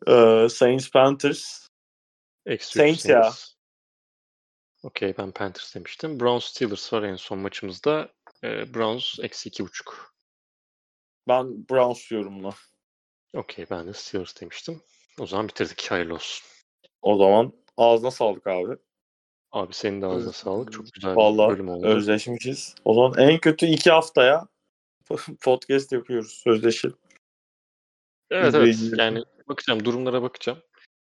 Ee, Saints Panthers. Eksi Saints ya. Okey ben Panthers demiştim. Browns Steelers var en son maçımızda. Ee, Browns eksi iki buçuk. Ben Browns diyorum buna. Okey ben de Steelers demiştim. O zaman bitirdik. Hayırlı olsun. O zaman ağzına sağlık abi. Abi senin de ağzına sağlık. Çok güzel bir Vallahi bölüm oldu. özleşmişiz. O zaman en kötü iki haftaya podcast yapıyoruz. Sözleşelim. Evet evet. Yani bakacağım. Durumlara bakacağım.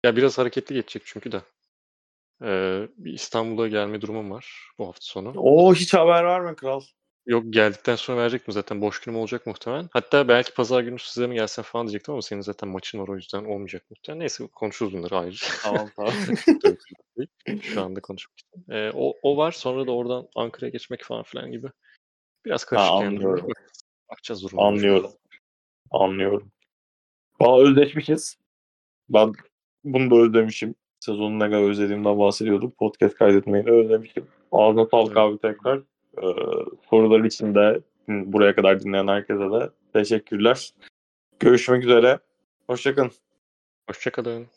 Ya biraz hareketli geçecek çünkü de. Ee, bir İstanbul'a gelme durumum var bu hafta sonu. Oo hiç haber verme kral. Yok geldikten sonra verecek mi zaten boş günüm olacak muhtemelen. Hatta belki pazar günü size mi gelsen falan diyecektim ama senin zaten maçın var o yüzden olmayacak muhtemelen. Neyse konuşuruz bunları ayrıca. Tamam tamam. Şu anda konuşmak için. Ee, o, o var sonra da oradan Ankara'ya geçmek falan filan gibi. Biraz karışık yani Bakacağız durumlara. Anlıyorum. Anlıyorum. Valla özleşmişiz. Ben bunu da özlemişim. Sezonu ne kadar özlediğimden bahsediyordum. Podcast kaydetmeyi de özlemişim. Ağzına sağlık abi tekrar. Ee, sorular için de buraya kadar dinleyen herkese de teşekkürler. Görüşmek üzere. Hoşçakalın. Hoşçakalın.